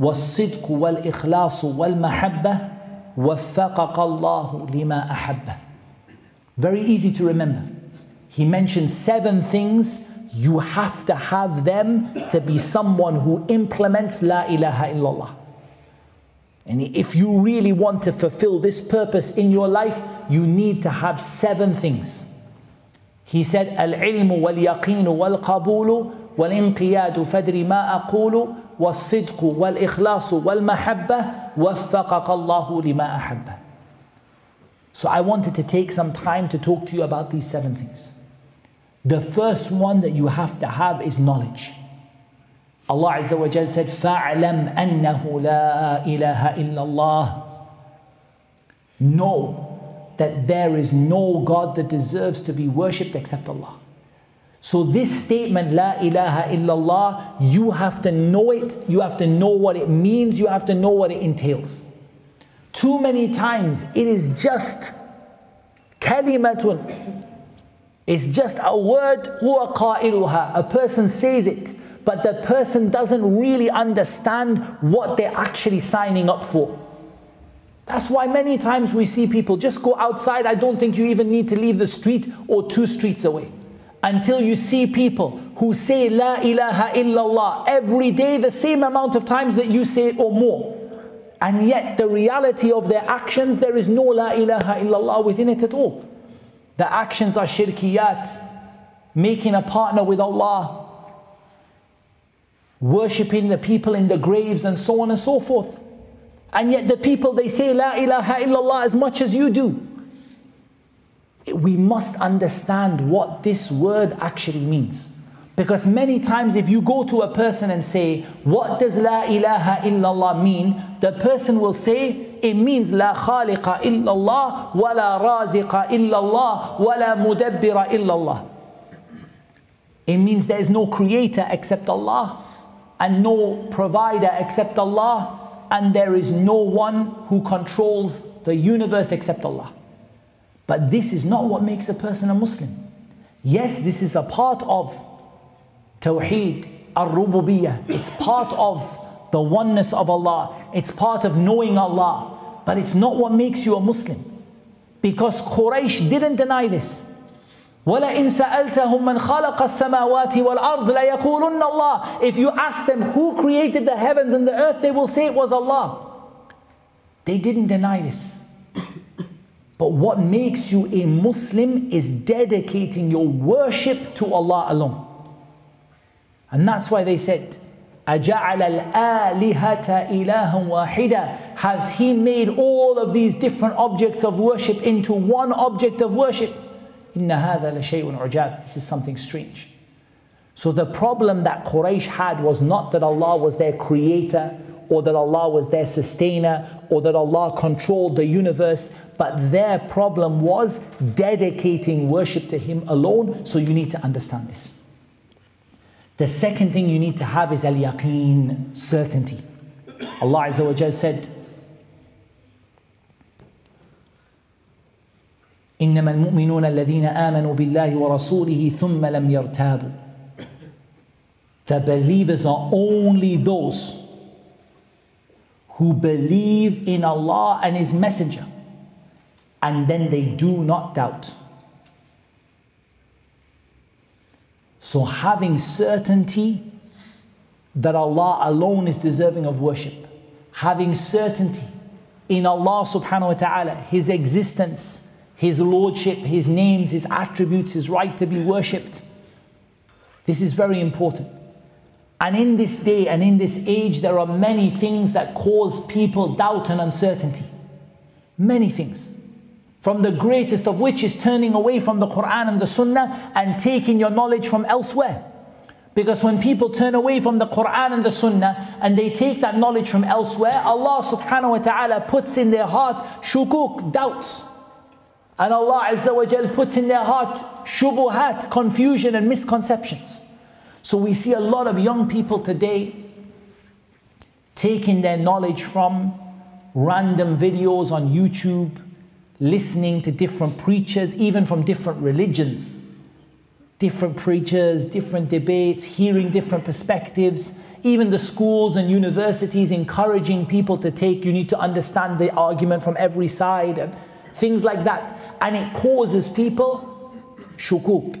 والصدق والإخلاص والمحبة وفقك الله لما أحبه Very easy to remember. He mentioned seven things. You have to have them to be someone who implements La ilaha illallah. And if you really want to fulfill this purpose in your life, you need to have seven things. He said, العلم واليقين والقبول والانقياد فدر ما أقول والصدق والإخلاص والمحبة وفقك الله لما أحبه So I wanted to take some time to talk to you about these seven things. The first one that you have to have is knowledge. Allah Azza wa Jal said, فَاعْلَمْ أَنَّهُ لَا إِلَهَ إِلَّا اللَّهِ Know that there is no God that deserves to be worshipped except Allah. So this statement, La ilaha illallah, you have to know it, you have to know what it means, you have to know what it entails. Too many times it is just kalimatun. It's just a word, huwa qailuha. A person says it, but the person doesn't really understand what they're actually signing up for. That's why many times we see people just go outside. I don't think you even need to leave the street or two streets away until you see people who say La ilaha illallah every day the same amount of times that you say it or more. And yet, the reality of their actions, there is no La ilaha illallah within it at all. The actions are shirkiyat, making a partner with Allah. Worshipping the people in the graves and so on and so forth. And yet the people they say La ilaha illallah as much as you do. We must understand what this word actually means. Because many times if you go to a person and say, What does La ilaha illallah mean? The person will say, It means La khaliqa illallah, la raziqa illallah, la mudabbira illallah. It means there is no creator except Allah, and no provider except Allah, and there is no one who controls the universe except Allah. But this is not what makes a person a Muslim. Yes, this is a part of Tawheed, Ar-Rububiyyah. It's part of the oneness of Allah. It's part of knowing Allah. But it's not what makes you a Muslim. Because Quraysh didn't deny this. وَلَئِن سَأَلْتَهُم مَّنْ خَلَقَ السَّمَاوَاتِ وَالْأَرْضِ لَيَقُولُنَّ اللَّهِ If you ask them who created the heavens and the earth, they will say it was Allah. They didn't deny this. But what makes you a Muslim is dedicating your worship to Allah alone. And that's why they said, أَجَعَلَ الْآلِهَةَ إِلَهًا وَاحِدًا Has He made all of these different objects of worship into one object of worship? إِنَّ هَذَا لَشَيْءٌ عُجَابٌ This is something strange. So the problem that Quraysh had was not that Allah was their creator, or that Allah was their sustainer, or that Allah controlled the universe, but their problem was dedicating worship to Him alone. So you need to understand this. The second thing you need to have is al-yaqeen, certainty. Allah Azza wa Jal said, إنما المؤمنون الذين آمنوا بالله ورسوله ثم لم يرتابوا The believers are only those who believe in Allah and His Messenger and then they do not doubt. So, having certainty that Allah alone is deserving of worship, having certainty in Allah subhanahu wa ta'ala, His existence, his lordship, His names, His attributes, His right to be worshipped. This is very important. And in this day and in this age, there are many things that cause people doubt and uncertainty. Many things. From the greatest of which is turning away from the Quran and the Sunnah and taking your knowledge from elsewhere. Because when people turn away from the Quran and the Sunnah and they take that knowledge from elsewhere, Allah subhanahu wa ta'ala puts in their heart shukuk, doubts. And Allah Azza wa Jal puts in their heart shubuhat, confusion and misconceptions. So we see a lot of young people today taking their knowledge from random videos on YouTube, listening to different preachers, even from different religions. Different preachers, different debates, hearing different perspectives. Even the schools and universities encouraging people to take, you need to understand the argument from every side, and things like that. And it causes people shukuk,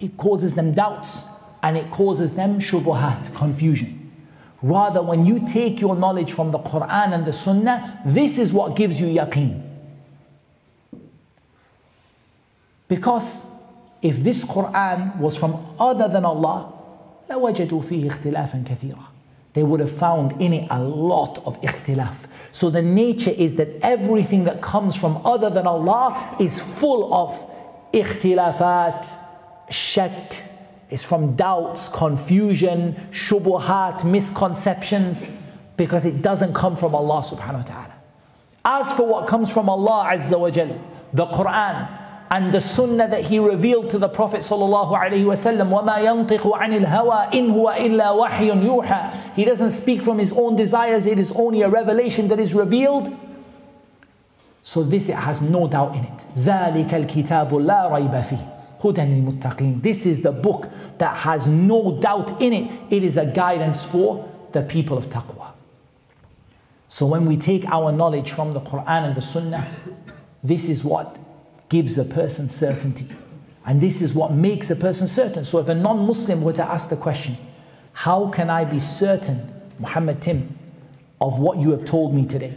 it causes them doubts, and it causes them shubuhat, confusion. Rather, when you take your knowledge from the Quran and the Sunnah, this is what gives you yaqeen. Because if this Quran was from other than Allah, لَوَجَدُوا فِيهِ اخْتِلَافًا كَثِيرًا They would have found in it a lot of ikhtilaf. So the nature is that everything that comes from other than Allah is full of ikhtilafat, shak, is from doubts, confusion, shubuhat, misconceptions, because it doesn't come from Allah subhanahu wa ta'ala. As for what comes from Allah Azza wa Jal, the Quran, and the sunnah that he revealed to the Prophet sallallahu alaihi wasallam وَمَا يَنطِقُ عَنِ الْهَوَىٰ إِنْ هُوَ إِلَّا وَحْيٌ يُوحَىٰ He doesn't speak from his own desires, it is only a revelation that is revealed. So this it has no doubt in it. ذَلِكَ الْكِتَابُ لَا رَيْبَ فِيهِ هُدًى لِلْمُتَّقِينَ This is the book that has no doubt in it. It is a guidance for the people of taqwa. So when we take our knowledge from the Quran and the Sunnah, this is what gives a person certainty. And this is what makes a person certain. So if a non Muslim were to ask the question, How can I be certain, Muhammad Tim, of what you have told me today?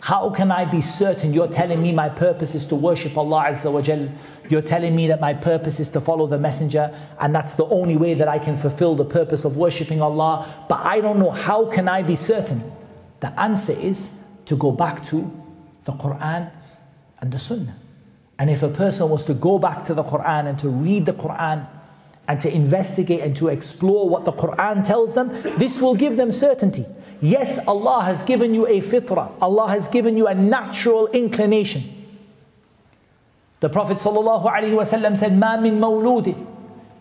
How can I be certain you're telling me my purpose is to worship Allah Azza wa Jal, You're telling me that my purpose is to follow the messenger and that's the only way that I can fulfill the purpose of worshipping Allah. But I don't know how can I be certain? The answer is to go back to the Quran and the Sunnah. And if a person was to go back to the Quran and to read the Quran and to investigate and to explore what the Quran tells them, this will give them certainty. Yes, Allah has given you a fitrah, Allah has given you a natural inclination. The Prophet ﷺ said, ما من مولود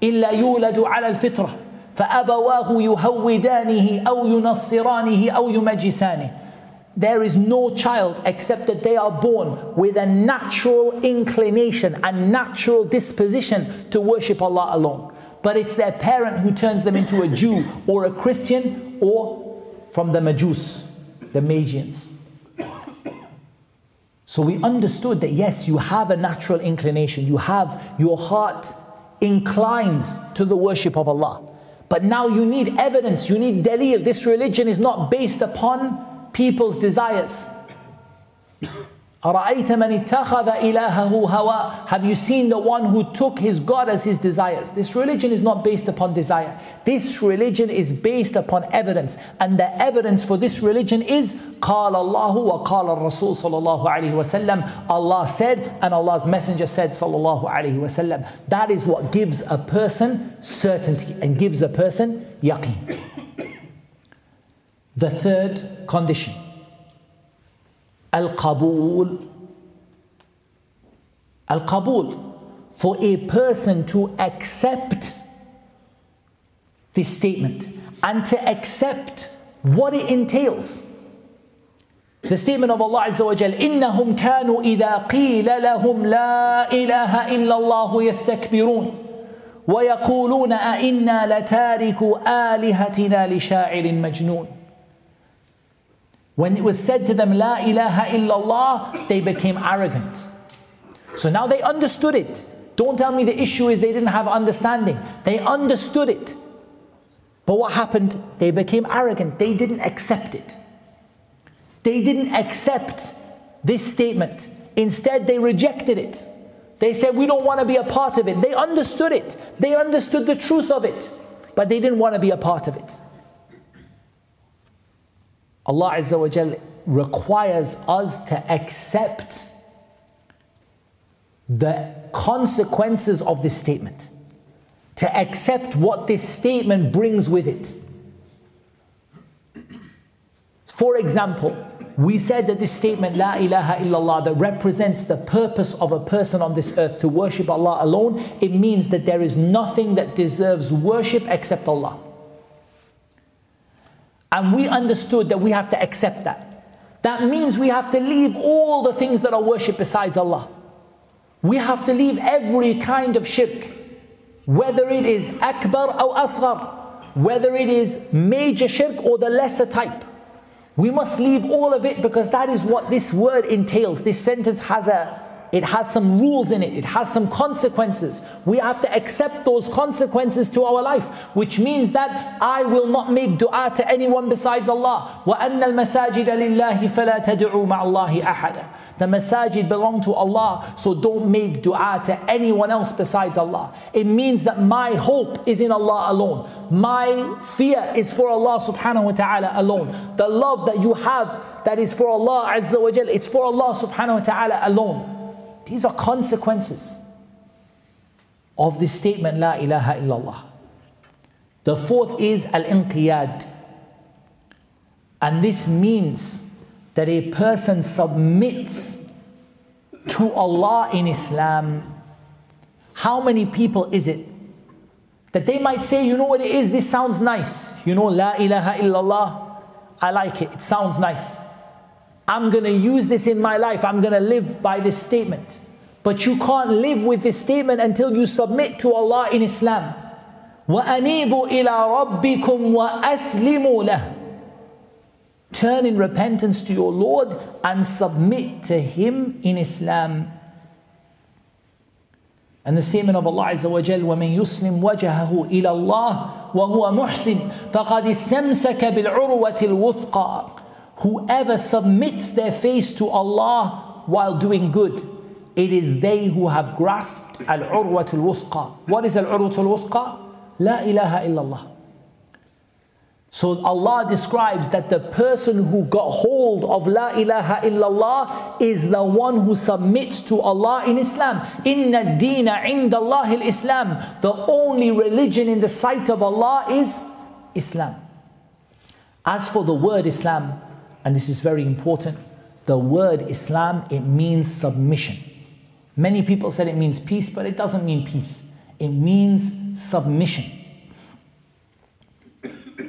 إلا يولد على الفطرة فأبواه يهودانه أو ينصرانه أو يمجسانه there is no child except that they are born with a natural inclination, a natural disposition to worship Allah alone. But it's their parent who turns them into a Jew or a Christian or from the Majus, the Magians. So we understood that yes, you have a natural inclination, you have your heart inclines to the worship of Allah. But now you need evidence, you need dalil. This religion is not based upon people's desires. أَرَأَيْتَ مَنِ اتَّخَذَ إِلَهَهُ هَوَى Have you seen the one who took his God as his desires? This religion is not based upon desire. This religion is based upon evidence. And the evidence for this religion is قَالَ اللَّهُ وَقَالَ الرَّسُولُ صلى الله عليه وسلم Allah said and Allah's messenger said صلى الله عليه وسلم That is what gives a person certainty and gives a person yaqeen. The third condition Al-Qabul. Al-Qabul. For a person to accept this statement and to accept what it entails. The statement of Allah Azza wa Jal, إِنَّهُمْ كَانُوا إِذَا قِيلَ لَهُمْ لَا إِلَهَ إِلَّا اللَّهُ يَسْتَكْبِرُونَ ويقولون أئنا لتارك آلهتنا لشاعر مجنون when it was said to them, La ilaha illallah, they became arrogant. So now they understood it. Don't tell me the issue is they didn't have understanding. They understood it. But what happened? They became arrogant. They didn't accept it. They didn't accept this statement. Instead, they rejected it. They said, We don't want to be a part of it. They understood it. They understood the truth of it. But they didn't want to be a part of it. Allah Azza wa Jal requires us to accept the consequences of this statement, to accept what this statement brings with it. For example, we said that this statement, La ilaha illallah, that represents the purpose of a person on this earth to worship Allah alone, it means that there is nothing that deserves worship except Allah. And we understood that we have to accept that. That means we have to leave all the things that are worshipped besides Allah. We have to leave every kind of shirk, whether it is akbar or asghar, whether it is major shirk or the lesser type. We must leave all of it because that is what this word entails. This sentence has a it has some rules in it, it has some consequences. We have to accept those consequences to our life, which means that I will not make dua to anyone besides Allah. وَأَنَّ الْمَسَاجِدَ لِلَّهِ فَلَا تَدْعُوا مَعَ اللَّهِ أَحَدًا The masajid belong to Allah, so don't make dua to anyone else besides Allah. It means that my hope is in Allah alone. My fear is for Allah subhanahu wa ta'ala alone. The love that you have that is for Allah azza wa jal, it's for Allah subhanahu wa ta'ala alone. These are consequences of this statement, La ilaha illallah. The fourth is Al Inqiyad. And this means that a person submits to Allah in Islam. How many people is it that they might say, you know what it is, this sounds nice. You know, La ilaha illallah, I like it, it sounds nice. I'm going to use this in my life. I'm going to live by this statement. But you can't live with this statement until you submit to Allah in Islam. وَأَنِيبُوا إِلَىٰ رَبِّكُمْ وَأَسْلِمُوا لَهُ Turn in repentance to your Lord and submit to Him in Islam. And the statement of Allah Azza wa Jal, وَمَن يُسْلِمْ وَجَهَهُ إِلَى اللَّهِ وَهُوَ مُحْسِنٌ فَقَدْ اسْتَمْسَكَ بِالْعُرْوَةِ الْوُثْقَى Whoever submits their face to Allah while doing good, It is they who have grasped al-urwat al-wuthqa. What is al-urwat al-wuthqa? La ilaha illallah. So Allah describes that the person who got hold of La ilaha illallah is the one who submits to Allah in Islam. Inna dina indallahi islam The only religion in the sight of Allah is Islam. As for the word Islam, and this is very important, the word Islam, it means submission. Many people said it means peace, but it doesn't mean peace. It means submission.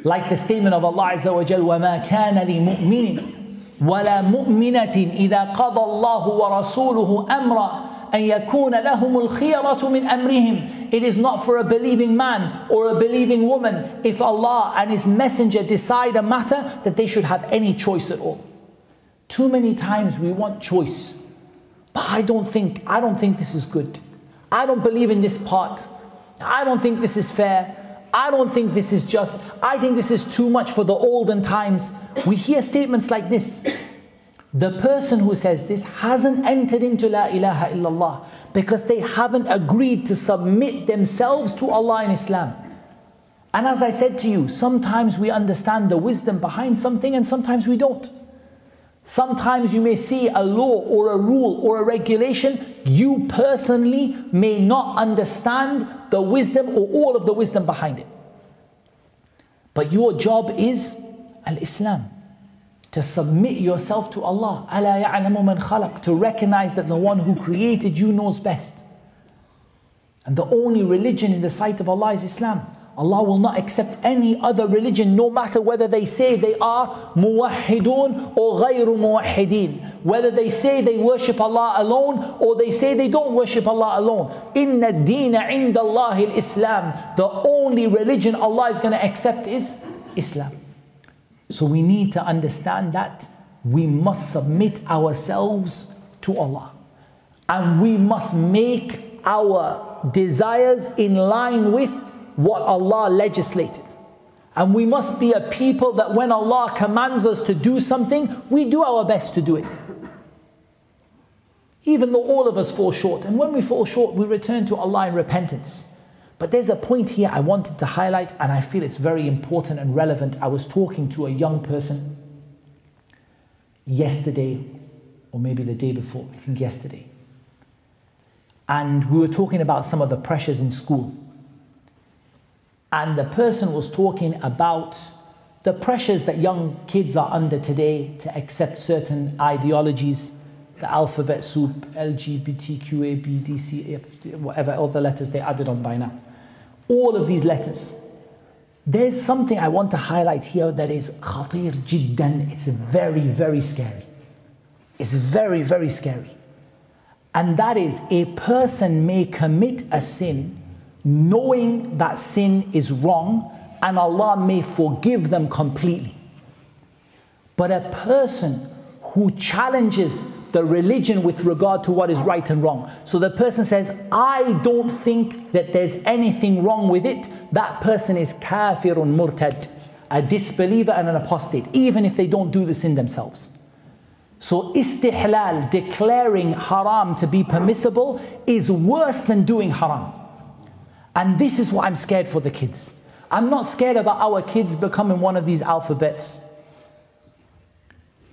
Like the statement of Allah Azza wa Jal, وَمَا كَانَ لِمُؤْمِنٍ ولا مؤمنة إذا قضى الله ورسوله أمرا أن يكون لهم الخيرة من أمرهم It is not for a believing man or a believing woman if Allah and His Messenger decide a matter that they should have any choice at all. Too many times we want choice. But I don't think, I don't think this is good. I don't believe in this part. I don't think this is fair. I don't think this is just. I think this is too much for the olden times. We hear statements like this. The person who says this hasn't entered into La ilaha illallah because they haven't agreed to submit themselves to Allah in Islam. And as I said to you, sometimes we understand the wisdom behind something and sometimes we don't. Sometimes you may see a law or a rule or a regulation, you personally may not understand the wisdom or all of the wisdom behind it. But your job is Al Islam, to submit yourself to Allah. To recognize that the one who created you knows best. And the only religion in the sight of Allah is Islam. Allah will not accept any other religion, no matter whether they say they are muwahhidun or ghayru muwahhidin. Whether they say they worship Allah alone or they say they don't worship Allah alone. Inna deena indallahi islam The only religion Allah is going to accept is Islam. So we need to understand that we must submit ourselves to Allah. And we must make our desires in line with what Allah legislated. And we must be a people that when Allah commands us to do something, we do our best to do it. Even though all of us fall short. And when we fall short, we return to Allah in repentance. But there's a point here I wanted to highlight, and I feel it's very important and relevant. I was talking to a young person yesterday, or maybe the day before, I think yesterday. And we were talking about some of the pressures in school. And the person was talking about the pressures that young kids are under today to accept certain ideologies, the alphabet soup, LGBTQA, B, D, C, F, whatever other letters they added on by now. All of these letters. There's something I want to highlight here that is khatir jiddan. It's very, very scary. It's very, very scary. And that is a person may commit a sin knowing that sin is wrong and Allah may forgive them completely. But a person who challenges the religion with regard to what is right and wrong. So the person says, I don't think that there's anything wrong with it. That person is kafirun murtad, a disbeliever and an apostate, even if they don't do the sin themselves. So istihlal, declaring haram to be permissible, is worse than doing haram. And this is what I'm scared for the kids. I'm not scared about our kids becoming one of these alphabets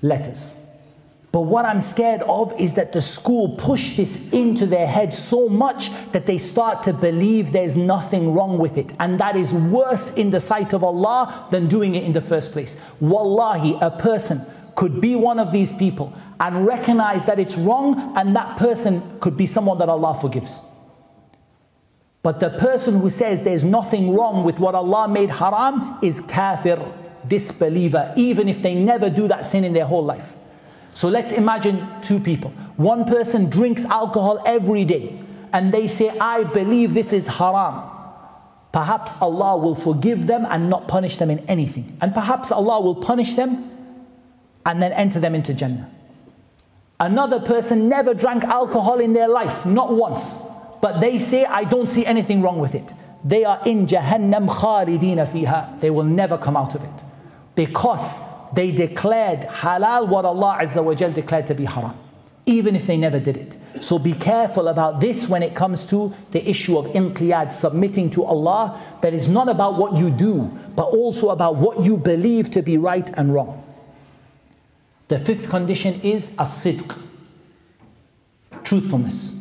letters. But what I'm scared of is that the school push this into their head so much that they start to believe there's nothing wrong with it. And that is worse in the sight of Allah than doing it in the first place. Wallahi, a person could be one of these people and recognize that it's wrong, and that person could be someone that Allah forgives. But the person who says there's nothing wrong with what Allah made haram is kafir, disbeliever, even if they never do that sin in their whole life. So let's imagine two people. One person drinks alcohol every day and they say, I believe this is haram. Perhaps Allah will forgive them and not punish them in anything. And perhaps Allah will punish them and then enter them into Jannah. Another person never drank alcohol in their life, not once. But they say, I don't see anything wrong with it. They are in Jahannam khalidina fiha. They will never come out of it. Because they declared halal what Allah Azza wa Jal declared to be haram. Even if they never did it. So be careful about this when it comes to the issue of inqiyad, submitting to Allah. That is not about what you do, but also about what you believe to be right and wrong. The fifth condition is as-sidq, truthfulness.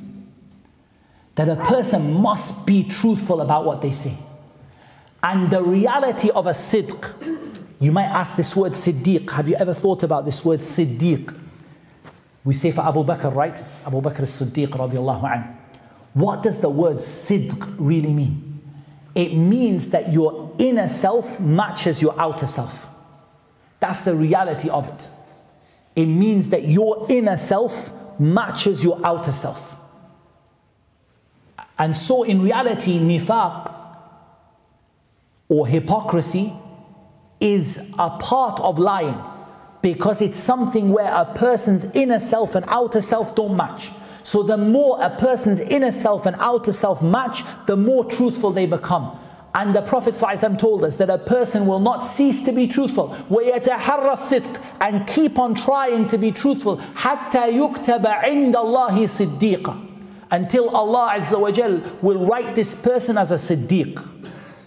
That a person must be truthful about what they say. And the reality of a sidq, you might ask this word siddiq. Have you ever thought about this word siddiq? We say for Abu Bakr, right? Abu Bakr as-Siddiq radiallahu anhu. What does the word Siddiq really mean? It means that your inner self matches your outer self. That's the reality of it. It means that your inner self matches your outer self. And so in reality, nifaq or hypocrisy is a part of lying because it's something where a person's inner self and outer self don't match. So the more a person's inner self and outer self match, the more truthful they become. And the Prophet ﷺ told us that a person will not cease to be truthful. And keep on trying to be truthful. حَتَّى يُكْتَبَ عِنْدَ اللَّهِ صِدِّيقًا Until Allah Azza wa will write this person as a siddiq.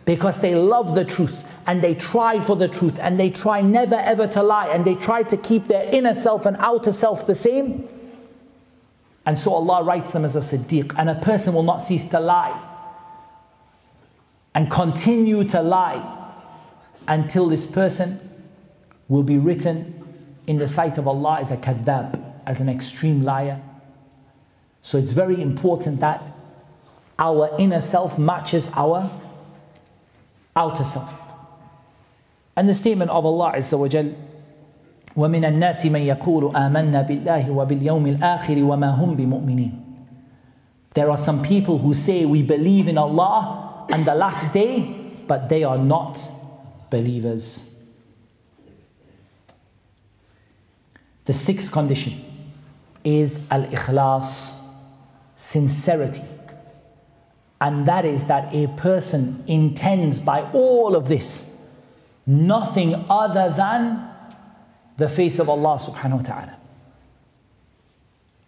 Because they love the truth and they try for the truth and they try never ever to lie and they try to keep their inner self and outer self the same. And so Allah writes them as a siddiq and a person will not cease to lie and continue to lie until this person will be written in the sight of Allah as a kadhab, as an extreme liar. So it's very important that our inner self matches our outer self. And the statement of Allah Azza wa Jal, وَمِنَ النَّاسِ مَنْ يَقُولُ آمَنَّا بِاللَّهِ وَبِالْيَوْمِ الْآخِرِ وَمَا هُمْ بِمُؤْمِنِينَ There are some people who say we believe in Allah and the last day, but they are not believers. The sixth condition is al-ikhlas, sincerity. And that is that a person intends by all of this nothing other than the face of Allah subhanahu wa ta'ala.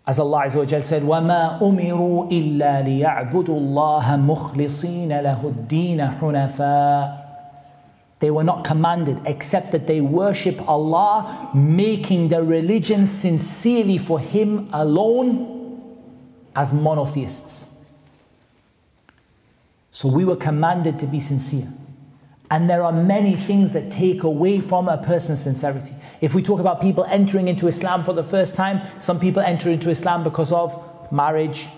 As Allah Azza wa Jal said, وَمَا أُمِرُوا إِلَّا لِيَعْبُدُوا اللَّهَ مُخْلِصِينَ لَهُ الدِّينَ حُنَفَاءَ They were not commanded except that they worship Allah, making the religion sincerely for Him alone as monotheists. So we were commanded to be sincere. And there are many things that take away from a person's sincerity. If we talk about people entering into Islam for the first time, some people enter into Islam because of marriage,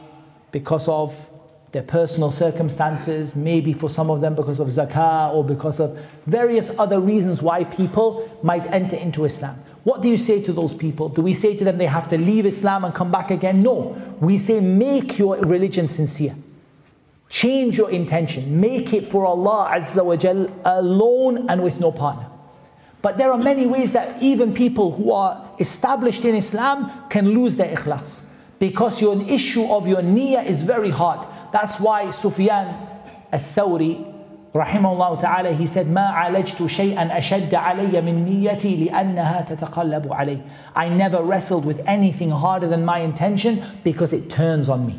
because of their personal circumstances, maybe for some of them because of zakah or because of various other reasons why people might enter into Islam. What do you say to those people? Do we say to them they have to leave Islam and come back again? No. We say make your religion sincere. Change your intention. Make it for Allah Azza wa Jal alone and with no partner. But there are many ways that even people who are established in Islam can lose their ikhlas. Because your issue of your niyyah is very hard. That's why Sufyan al-Thawri rahimahullah ta'ala he said ما عالجت شيئا أشد علي من نيتي لأنها تتقلب علي I never wrestled with anything harder than my intention because it turns on me.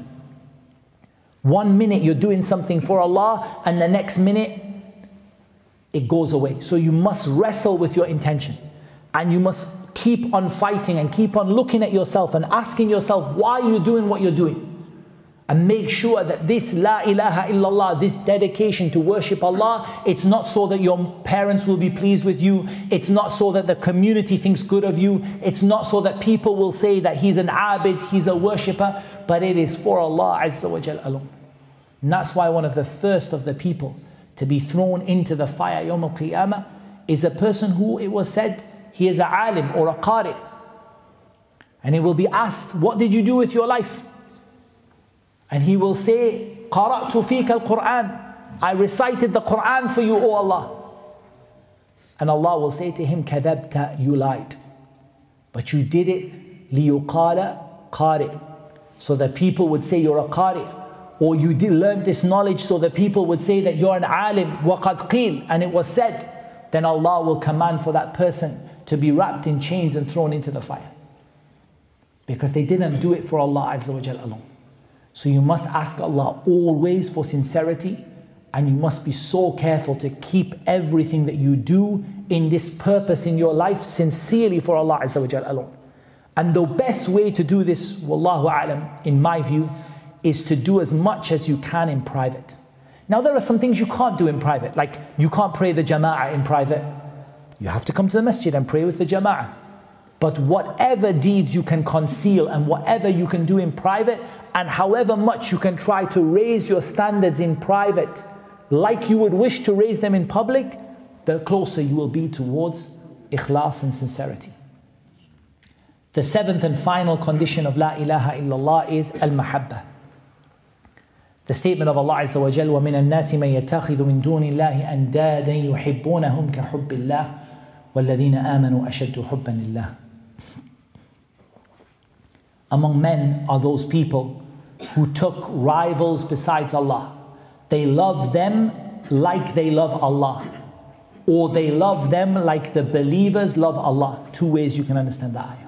One minute you're doing something for Allah, and the next minute it goes away. So you must wrestle with your intention. And you must keep on fighting and keep on looking at yourself and asking yourself why you're doing what you're doing. And make sure that this La ilaha illallah, this dedication to worship Allah, it's not so that your parents will be pleased with you. It's not so that the community thinks good of you. It's not so that people will say that he's an abid, he's a worshipper, but it is for Allah Azza wa Jal alone. And that's why one of the first of the people to be thrown into the fire Yawm al Qiyamah is a person who it was said he is a alim or a qari. And he will be asked, What did you do with your life? And he will say, Qara'tu fiqh al Quran. I recited the Quran for you, O Allah. And Allah will say to him, Kadabta, you lied. But you did it liyuqala qari. So that people would say you're a qari or you did learn this knowledge so that people would say that you're an alim, waqad qil, and it was said, then Allah will command for that person to be wrapped in chains and thrown into the fire. because they didn't do it for Allah Azza wa Jal alone. So you must ask Allah always for sincerity and you must be so careful to keep everything that you do in this purpose in your life sincerely for Allah Azza wa Jal alone. And the best way to do this, Wallahu A'lam, in my view, is to do as much as you can in private. Now, there are some things you can't do in private, like you can't pray the jama'ah in private. You have to come to the masjid and pray with the jama'ah. But whatever deeds you can conceal and whatever you can do in private, and however much you can try to raise your standards in private, like you would wish to raise them in public, the closer you will be towards ikhlas and sincerity. The seventh and final condition of La ilaha illallah is al mahabbah. The statement of Allah Azza wa Jal, وَمِنَ النَّاسِ مَن يَتَّخِذُ مِن دُونِ اللَّهِ أَنْدَادًا يُحِبُّونَهُمْ كَحُبِّ اللَّهِ وَالَّذِينَ آمَنُوا أَشَدُّ حُبًّا لِلَّهِ Among men are those people who took rivals besides Allah. They love them like they love Allah. Or they love them like the believers love Allah. Two ways you can understand the ayah.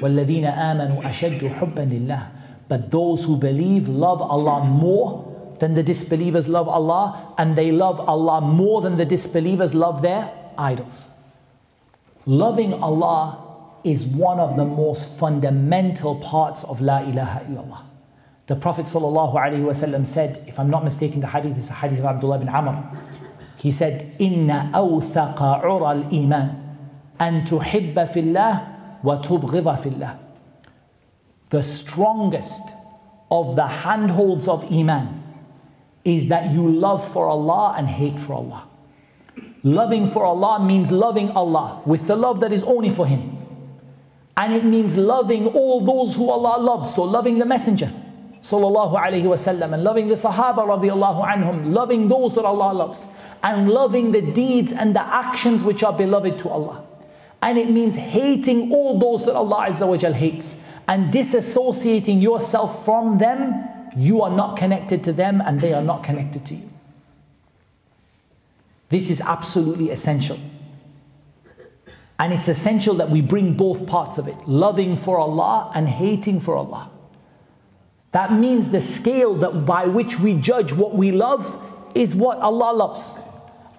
وَالَّذِينَ آمَنُوا أَشَدُّ حُبًّا لِلَّهِ but those who believe love Allah more than the disbelievers love Allah, and they love Allah more than the disbelievers love their idols. Loving Allah is one of the most fundamental parts of La ilaha illallah. The Prophet ﷺ said, if I'm not mistaken, the hadith is the hadith of Abdullah bin Amr. He said, إِنَّ أَوْثَقَ عُرَى الْإِيمَانِ أَن تُحِبَّ فِي اللَّهِ وَتُبْغِضَ فِي اللَّهِ the strongest of the handholds of Iman is that you love for Allah and hate for Allah. Loving for Allah means loving Allah with the love that is only for Him. And it means loving all those who Allah loves. So loving the Messenger, sallallahu alaihi wasallam, and loving the Sahaba radiallahu anhum, loving those that Allah loves, and loving the deeds and the actions which are beloved to Allah. And it means hating all those that Allah Azza wa hates and disassociating yourself from them, you are not connected to them and they are not connected to you. This is absolutely essential. And it's essential that we bring both parts of it loving for Allah and hating for Allah. That means the scale that by which we judge what we love is what Allah loves.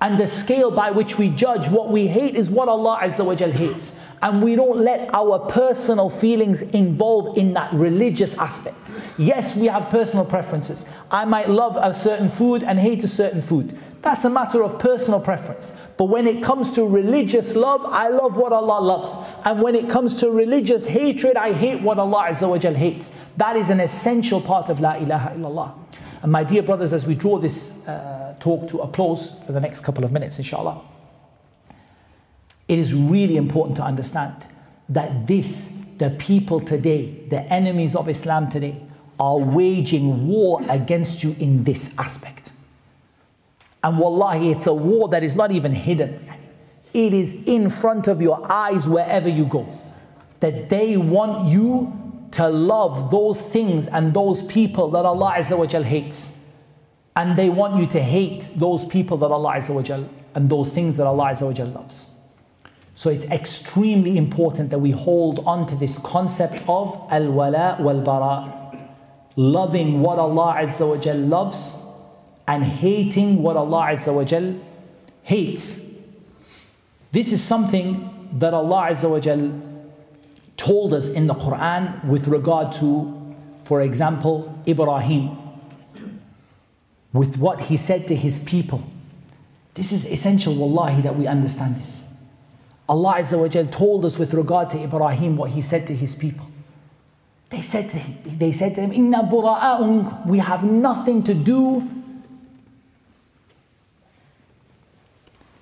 And the scale by which we judge what we hate is what Allah Azza wa hates and we don't let our personal feelings involve in that religious aspect. Yes, we have personal preferences. I might love a certain food and hate a certain food. That's a matter of personal preference. But when it comes to religious love, I love what Allah loves. And when it comes to religious hatred, I hate what Allah Azza wa hates. That is an essential part of La ilaha illallah. And my dear brothers, as we draw this uh, talk to a close for the next couple of minutes, inshallah. It is really important to understand that this, the people today, the enemies of Islam today, are waging war against you in this aspect. And wallahi, it's a war that is not even hidden. It is in front of your eyes wherever you go. That they want you to love those things and those people that Allah hates. And they want you to hate those people that Allah Azza and those things that Allah Azza loves. So it's extremely important that we hold on to this concept of al wala wal bara, loving what Allah Azza loves and hating what Allah Azza hates. This is something that Allah Azza told us in the Quran with regard to, for example, Ibrahim, with what he said to his people. This is essential, wallahi, that we understand this. Allah Azza wa Jal told us with regard to Ibrahim what he said to his people. They said to, him, they said to him, Inna bura'a'un, we have nothing to do.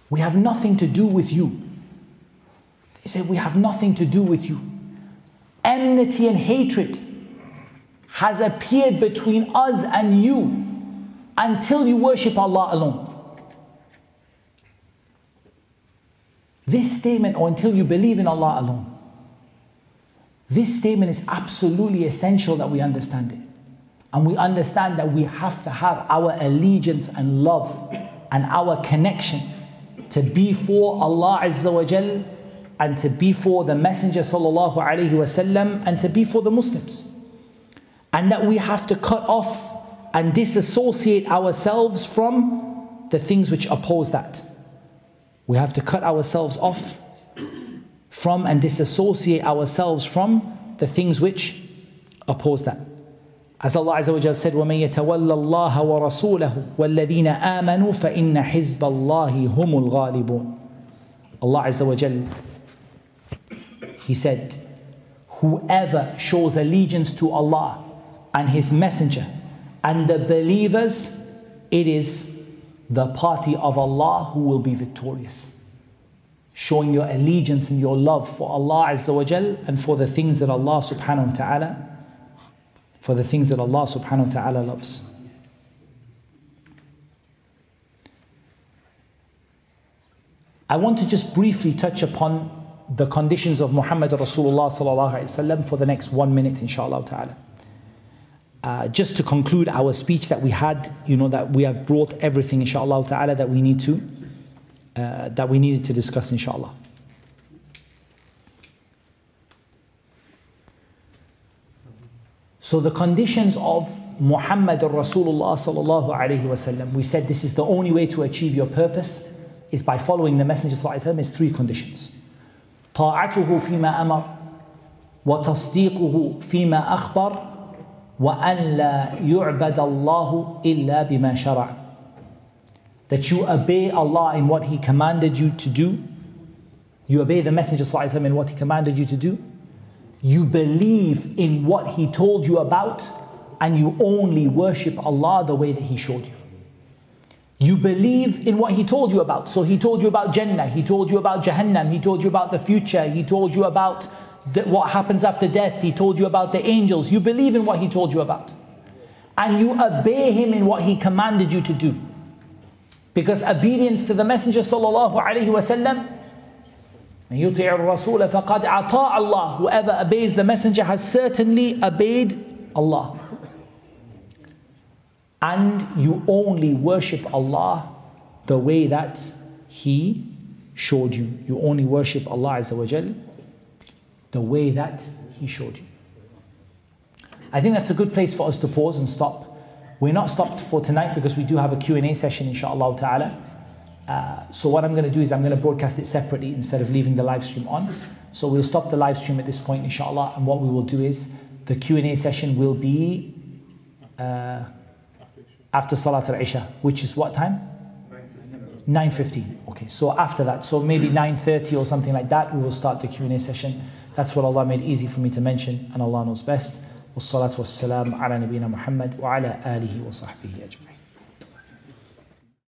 We have nothing to do with you. They said, We have nothing to do with you. Enmity and hatred has appeared between us and you until you worship Allah alone. This statement, or until you believe in Allah alone, this statement is absolutely essential that we understand it. And we understand that we have to have our allegiance and love and our connection to be for Allah Azza wa Jal and to be for the Messenger sallallahu alaihi wasallam and to be for the Muslims. And that we have to cut off and disassociate ourselves from the things which oppose that. We have to cut ourselves off from and disassociate ourselves from the things which oppose that. As Allah Azza wa Jal said, وَمَن يَتَوَلَّ اللَّهَ وَرَسُولَهُ وَالَّذِينَ آمَنُوا فَإِنَّ حِزْبَ اللَّهِ هُمُ الْغَالِبُونَ Allah Azza wa Jal, He said, whoever shows allegiance to Allah and His Messenger and the believers, it is the party of Allah who will be victorious. Showing your allegiance and your love for Allah Azza wa Jal and for the things that Allah subhanahu wa ta'ala for the things that Allah subhanahu wa ta'ala loves. I want to just briefly touch upon the conditions of Muhammad Rasulullah for the next one minute, inshallah ta'ala. Uh, just to conclude our speech that we had, you know, that we have brought everything, inshallah ta'ala, that we need to, uh, that we needed to discuss, inshallah. So the conditions of Muhammad Rasulullah sallallahu alaihi wasallam, we said this is the only way to achieve your purpose is by following the Messenger sallallahu alaihi wasallam is three conditions. طاعته فيما أمر وتصديقه فيما أخبر وأن لا يعبد الله إلا بما شرع that you obey Allah in what He commanded you to do, you obey the Messenger وسلم, in what He commanded you to do, you believe in what He told you about, and you only worship Allah the way that He showed you. You believe in what He told you about. So He told you about Jannah, He told you about Jahannam, He told you about the future, He told you about the, what happens after death, He told you about the angels. You believe in what He told you about. And you obey Him in what He commanded you to do. Because obedience to the Messenger sallallahu alaihi wasallam يطيع الرسول فقد أطاع الله Whoever obeys the messenger has certainly obeyed Allah. And you only worship Allah the way that He showed you. You only worship Allah Azza wa Jal the way that He showed you. I think that's a good place for us to pause and stop. We're not stopped for tonight because we do have a Q&A session inshallah ta'ala. Uh, so what I'm going to do is I'm going to broadcast it separately instead of leaving the live stream on. So we'll stop the live stream at this point, inshallah. And what we will do is the Q&A session will be uh, after Salat al-Isha, which is what time? 9.15. Okay, so after that, so maybe 9.30 or something like that, we will start the Q&A session. That's what Allah made easy for me to mention, and Allah knows best. والصلاة والسلام على نبينا محمد وعلى آله وصحبه أجمعين